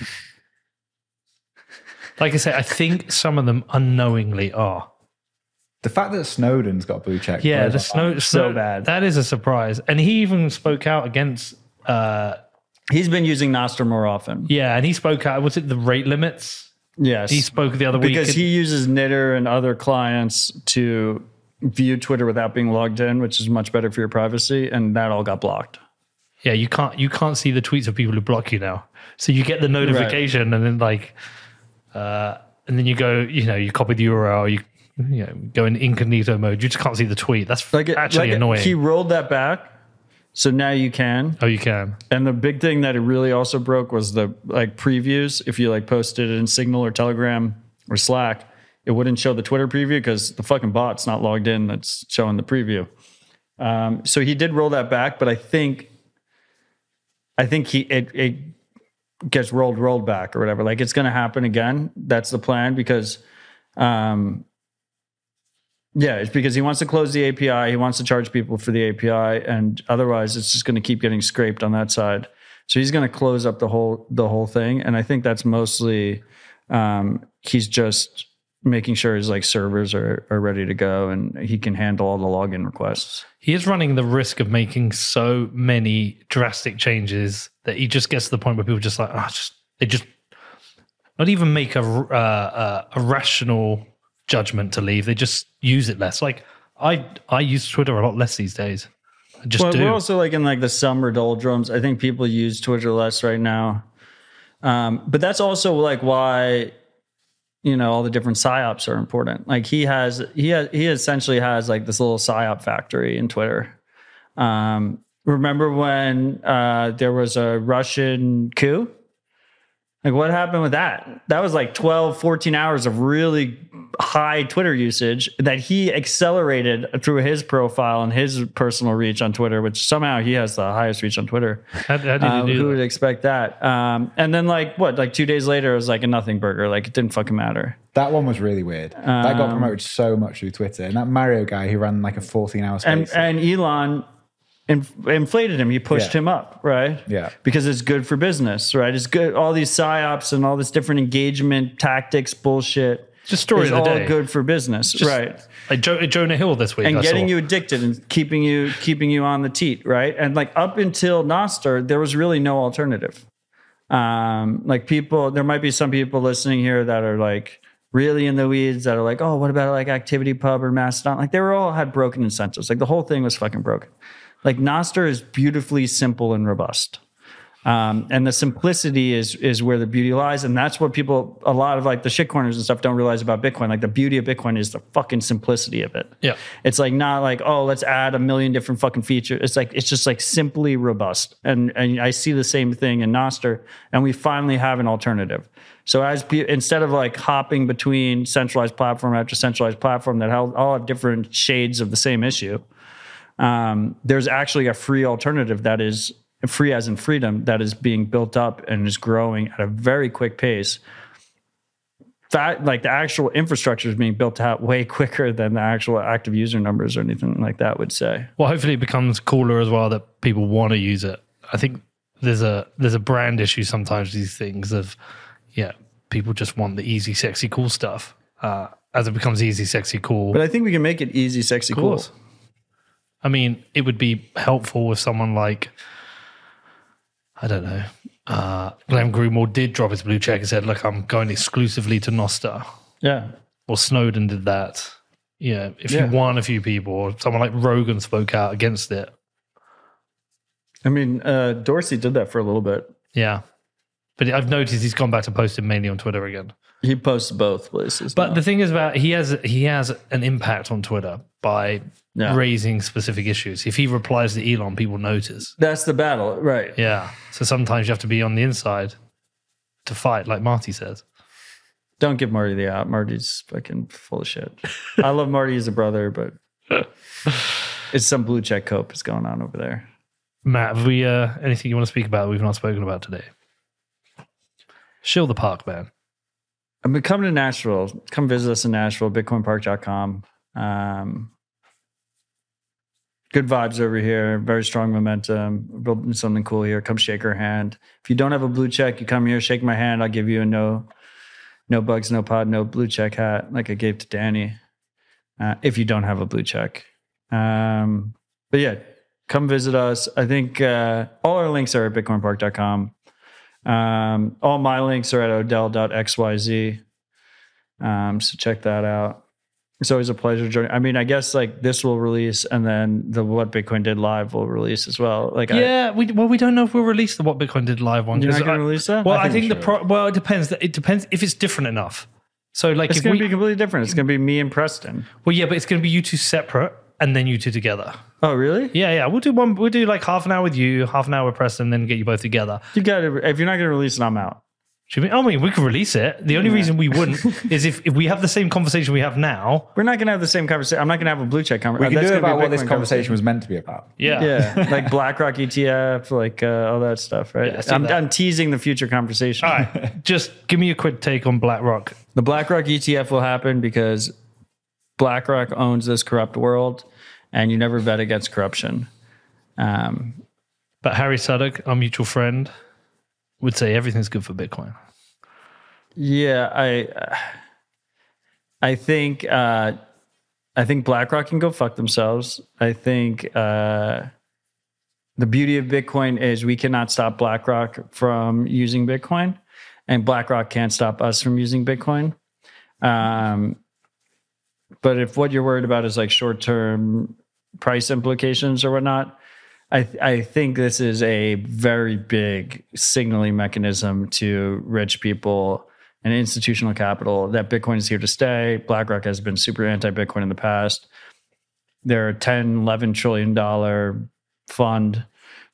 Like I say, I think some of them unknowingly are. the fact that Snowden's got a blue check. Yeah, the my snow, mind. snow bad. That is a surprise. And he even spoke out against uh He's been using Nostr more often. yeah, and he spoke out was it the rate limits? Yes, He spoke the other week. because he uses Nitter and other clients to view Twitter without being logged in, which is much better for your privacy, and that all got blocked. Yeah, you can't you can't see the tweets of people who block you now. So you get the notification and then like uh and then you go, you know, you copy the URL, you you know, go in incognito mode. You just can't see the tweet. That's Like it, actually like it- annoying. He rolled that back, so now you can. oh, you can. And the big thing that it really also broke was the like previews. If you like posted it in Signal or Telegram or Slack, it wouldn't show the Twitter preview because the fucking bot's not logged in. That's showing the preview. Um, so he did roll that back, but I think, I think he it it gets rolled rolled back or whatever. Like it's going to happen again. That's the plan because, um, yeah, it's because he wants to close the API. He wants to charge people for the API, and otherwise, it's just going to keep getting scraped on that side. So he's going to close up the whole the whole thing, and I think that's mostly um, he's just making sure his like servers are are ready to go, and he can handle all the login requests. He is running the risk of making so many drastic changes that he just gets to the point where people just like, ah, just they just not even make a uh, uh, a rational judgment to leave. They just use it less. Like I I use Twitter a lot less these days. I just Well, do. we're also like in like the summer doldrums. I think people use Twitter less right now. Um, but that's also like why, you know, all the different psyops are important. Like he has, he has, he essentially has like this little psyop factory in Twitter. Um, remember when uh, there was a Russian coup? Like what happened with that? That was like 12, 14 hours of really high Twitter usage that he accelerated through his profile and his personal reach on Twitter, which somehow he has the highest reach on Twitter. how, how did Um, you do who that? would expect that? Um, and then like what, like two days later, it was like a nothing burger. Like it didn't fucking matter. That one was really weird. that Um, got promoted so much through Twitter. And that Mario guy who ran like a 14 hour And and Elon inf- inflated him. He pushed Yeah. him up, right? Yeah. Because it's good for business, right? It's good. All these psyops and all this different engagement tactics bullshit. Just story is of the all day. good for business, right? Like jo- Jonah Hill this week. and I getting saw. you addicted and keeping you keeping you on the teat, right? And like up until Nostr, there was really no alternative. Um, like people, there might be some people listening here that are like really in the weeds that are like, oh, what about like Activity Pub or Mastodon? Like they were all had broken incentives. Like the whole thing was fucking broken. Like Nostr is beautifully simple and robust. Um, and the simplicity is is where the beauty lies, and that's what people, a lot of like the shitcoiners and stuff, don't realize about Bitcoin. Like the beauty of Bitcoin is the fucking simplicity of it. Yeah. it's like not like oh, let's add a million different fucking features. It's like it's just like simply robust, and and I see the same thing in Nostr, and we finally have an alternative. So as instead of like hopping between centralized platform after centralized platform that all have different shades of the same issue, um, there's actually a free alternative that is free as in freedom that is being built up and is growing at a very quick pace that like the actual infrastructure is being built out way quicker than the actual active user numbers or anything like that would say Well, hopefully it becomes cooler as well that people want to use it. I think there's a there's a brand issue sometimes with these things of yeah, people just want the easy, sexy, cool stuff. Uh, as it becomes easy, sexy, cool. but i think we can make it easy sexy cool course. I mean, it would be helpful if someone like I don't know, uh, Glenn Greenwald did drop his blue check and said, "Look, I'm going exclusively to Nostr." yeah Or Snowden did that. Yeah, if Yeah. you won a few people, or someone like Rogan spoke out against it. i mean uh dorsey did that for a little bit Yeah, but I've noticed he's gone back to posting mainly on Twitter again. he posts both places But now. the thing is about he has he has an impact on Twitter by Yeah. raising specific issues. If he replies to Elon, people notice. that's the battle right Yeah. So sometimes you have to be on the inside to fight, like Marty says. don't give marty the out marty's fucking full of shit i love marty as a brother but it's some blue check cope is going on over there Matt, have we uh, anything you want to speak about that we've not spoken about today? Shill the park, man. I mean, come to Nashville. Come visit us in Nashville, bitcoinpark.com. Um, good vibes over here, very strong momentum, building something cool here. Come shake our hand. If you don't have a blue check, you come here, shake my hand. I'll give you a no, no bugs, no pod, no blue check hat like I gave to Danny. Uh, if you don't have a blue check. Um, but yeah, come visit us. I think uh, all our links are at bitcoinpark.com. Um, all my links are at odell.xyz. Um, so check that out. It's always a pleasure joining. I mean, I guess like this will release and then the What Bitcoin Did Live will release as well. Like, Yeah, we well we don't know if we'll release the what Bitcoin did live one. I, you're not going I- release that? Well, I think think, we the pro- well it depends. It depends if it's different enough. So like it's if going to be completely different. It's going to be me and Preston. well yeah, but it's going to be you two separate and then you two together. Oh, really? Yeah, yeah. We'll do one. We'll do like half an hour with you, half an hour with Preston, then get you both together. You got to, if you're not going to release it, I'm out. Should we, I mean, we could release it. The only reason we wouldn't is if, if we have the same conversation we have now. We're not going to have the same conversation. I'm not going to have a blue check We conversation. can do it about what this conversation was meant to be about. Yeah. Yeah, like BlackRock ETF, like uh, all that stuff, right? Yeah, I see I'm, that. I'm teasing the future conversation. All right. Just give me a quick take on BlackRock. The BlackRock ETF will happen because BlackRock owns this corrupt world, and you never bet against corruption. Um, But Harry Sudock, our mutual friend, would say everything's good for Bitcoin. yeah, I, I think, uh, I think BlackRock can go fuck themselves. I think uh, the beauty of Bitcoin is we cannot stop BlackRock from using Bitcoin, and BlackRock can't stop us from using Bitcoin. Um, but if what you're worried about is like short term price implications or whatnot, I I think this is a very big signaling mechanism to rich people and institutional capital that Bitcoin is here to stay. BlackRock has been super anti Bitcoin in the past. They're a 10, 11 trillion dollar fund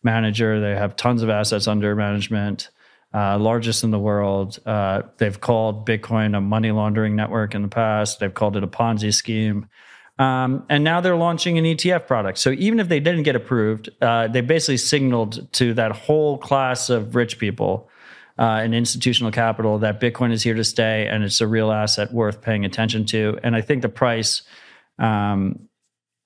manager. They have tons of assets under management, uh, largest in the world. Uh, they've called Bitcoin a money laundering network in the past. They've called it a Ponzi scheme. Um, and now they're launching an ETF product. So even if they didn't get approved, uh, they basically signaled to that whole class of rich people uh, and institutional capital that Bitcoin is here to stay and it's a real asset worth paying attention to. And I think the price um,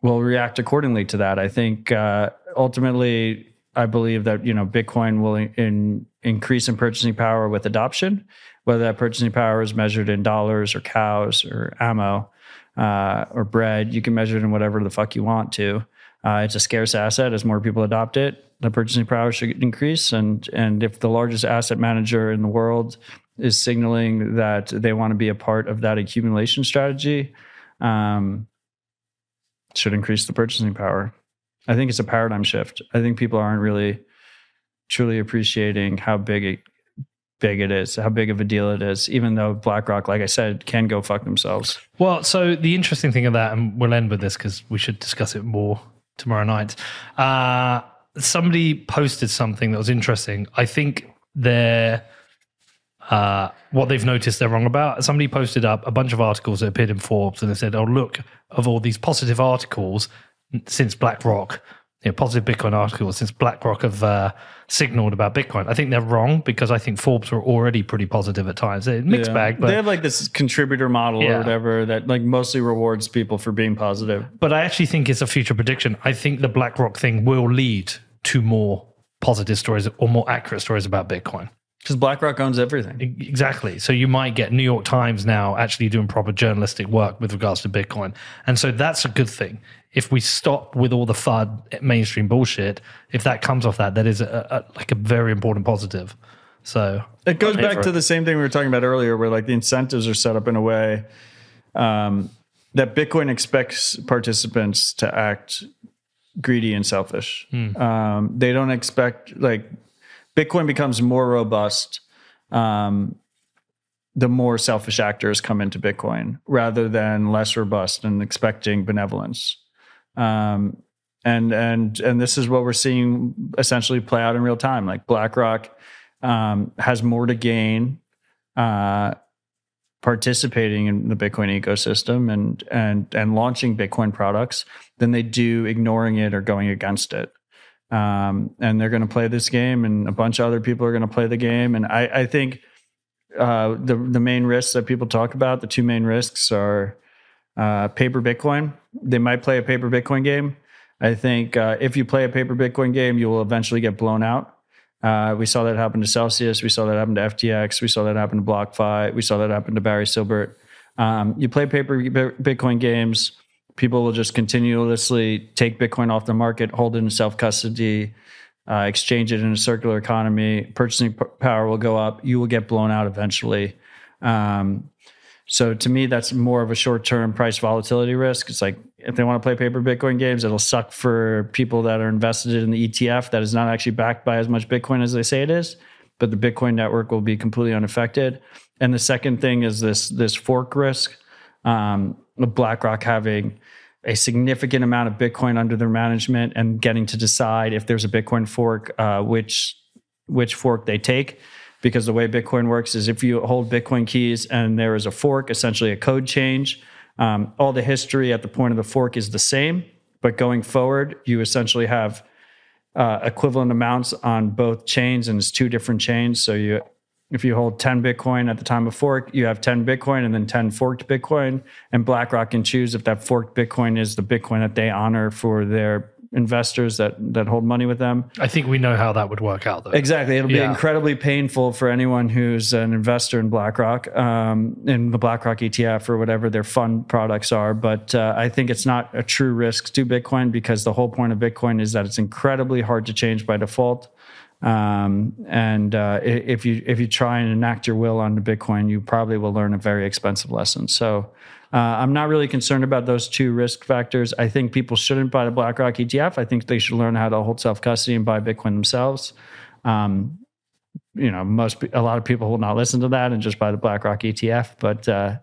will react accordingly to that. I think uh, ultimately I believe that you know Bitcoin will in, increase in purchasing power with adoption, whether that purchasing power is measured in dollars or cows or ammo uh, or bread. You can measure it in whatever the fuck you want to. Uh, it's a scarce asset. As more people adopt it, the purchasing power should increase. And and if the largest asset manager in the world is signaling that they want to be a part of that accumulation strategy, um, should increase the purchasing power. I think it's a paradigm shift. I think people aren't really truly appreciating how big it big it is, how big of a deal it is, even though BlackRock, like I said, can go fuck themselves. Well, so the interesting thing of that, and we'll end with this because we should discuss it more tomorrow night. Uh, somebody posted something that was interesting. I think they're uh, what they've noticed they're wrong about. Somebody posted up a bunch of articles that appeared in Forbes, and they said, "Oh, look, of all these positive articles since BlackRock, you know, positive Bitcoin articles since BlackRock have uh, signaled about Bitcoin." I think they're wrong because I think Forbes were already pretty positive at times. Mixed Yeah. bag, but they have like this contributor model Yeah. or whatever that like mostly rewards people for being positive. but I actually think it's a future prediction. I think the BlackRock thing will lead to more positive stories or more accurate stories about Bitcoin. Because BlackRock owns everything. Exactly. So you might get New York Times now actually doing proper journalistic work with regards to Bitcoin. And so that's a good thing. If we stop with all the FUD mainstream bullshit, if that comes off that, that is a, a, like a very important positive. So It goes back to it. the same thing we were talking about earlier, where like the incentives are set up in a way um, that Bitcoin expects participants to act greedy and selfish. Um, they don't expect like Bitcoin becomes more robust um, the more selfish actors come into Bitcoin rather than less robust and expecting benevolence. Um, and and and this is what we're seeing essentially play out in real time. Like BlackRock um, has more to gain uh, participating in the Bitcoin ecosystem and and and launching Bitcoin products than they do ignoring it or going against it. Um, and they're going to play this game, and a bunch of other people are going to play the game. And I, I think uh, the the main risks that people talk about, the two main risks are uh, paper Bitcoin. They might play a paper Bitcoin game. I think uh, if you play a paper Bitcoin game, you will eventually get blown out. Uh, we saw that happen to Celsius. We saw that happen to FTX. We saw that happen to BlockFi. We saw that happen to Barry Silbert. Um, you play paper Bitcoin games, people will just continuously take Bitcoin off the market, hold it in self custody, uh, exchange it in a circular economy. Purchasing power will go up. You will get blown out eventually. Um, so to me, that's more of a short term price volatility risk. It's like if they want to play paper Bitcoin games, it'll suck for people that are invested in the ETF that is not actually backed by as much Bitcoin as they say it is. But the Bitcoin network will be completely unaffected. And the second thing is this this fork risk. Um, BlackRock having a significant amount of Bitcoin under their management and getting to decide if there's a Bitcoin fork, uh, which which fork they take. Because the way Bitcoin works is if you hold Bitcoin keys and there is a fork, essentially a code change, um, all the history at the point of the fork is the same. But going forward, you essentially have uh, equivalent amounts on both chains, and it's two different chains. So you, if you hold 10 Bitcoin at the time of fork, you have 10 Bitcoin and then 10 forked Bitcoin. And BlackRock can choose if that forked Bitcoin is the Bitcoin that they honor for their investors that that hold money with them. I think we know how that would work out though. Exactly. It'll be Yeah. incredibly painful for anyone who's an investor in BlackRock, um, in the BlackRock ETF or whatever their fund products are. But uh, I think it's not a true risk to Bitcoin because the whole point of Bitcoin is that it's incredibly hard to change by default. Um, and uh, if you if you try and enact your will onto Bitcoin, you probably will learn a very expensive lesson. So. Uh, I'm not really concerned about those two risk factors. I think people shouldn't buy the BlackRock ETF. I think they should learn how to hold self custody and buy Bitcoin themselves. Um, you know, most a lot of people will not listen to that and just buy the BlackRock ETF. But uh,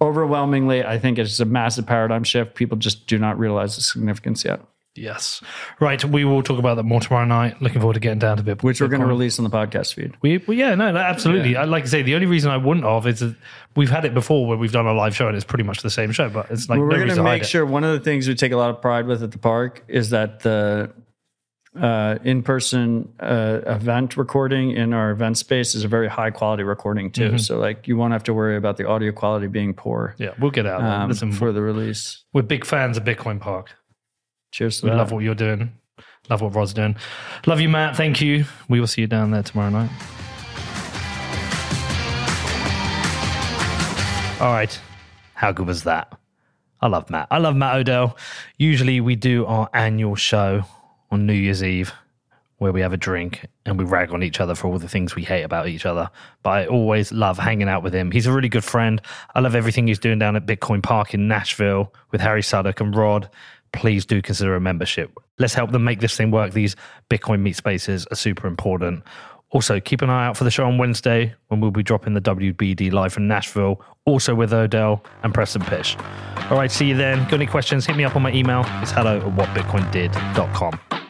overwhelmingly, I think it's a massive paradigm shift. People just do not realize the significance yet, Yes. Right. We will talk about that more tomorrow night. Looking forward to getting down to Bitcoin. which we're going to release on the podcast feed. We, well, yeah, no, no, absolutely. I like to say the only reason I wouldn't have is that we've had it before where we've done a live show and it's pretty much the same show, but it's like Well, we're going to make sure one of the things we take a lot of pride with at the park is that the uh, in-person uh, event recording in our event space is a very high quality recording too. Mm-hmm. So like you won't have to worry about the audio quality being poor Yeah, we'll get out. um, Listen, for the release. we're big fans of Bitcoin Park. Cheers We that. love what you're doing. Love what Rod's doing. Love you, Matt. Thank you. We will see you down there tomorrow night. All right. How good was that? I love Matt. I love Matt Odell. Usually we do our annual show on New Year's Eve where we have a drink and we rag on each other for all the things we hate about each other. But I always love hanging out with him. He's a really good friend. I love everything he's doing down at Bitcoin Park in Nashville with Harry Sudock and Rod. Please do consider a membership. Let's help them make this thing work. These Bitcoin meet spaces are super important. Also, keep an eye out for the show on Wednesday when we'll be dropping the WBD live from Nashville, also with Odell and Preston Pysh. All right, see you then. Got any questions? Hit me up on my email. It's hello at whatbitcoindid.com.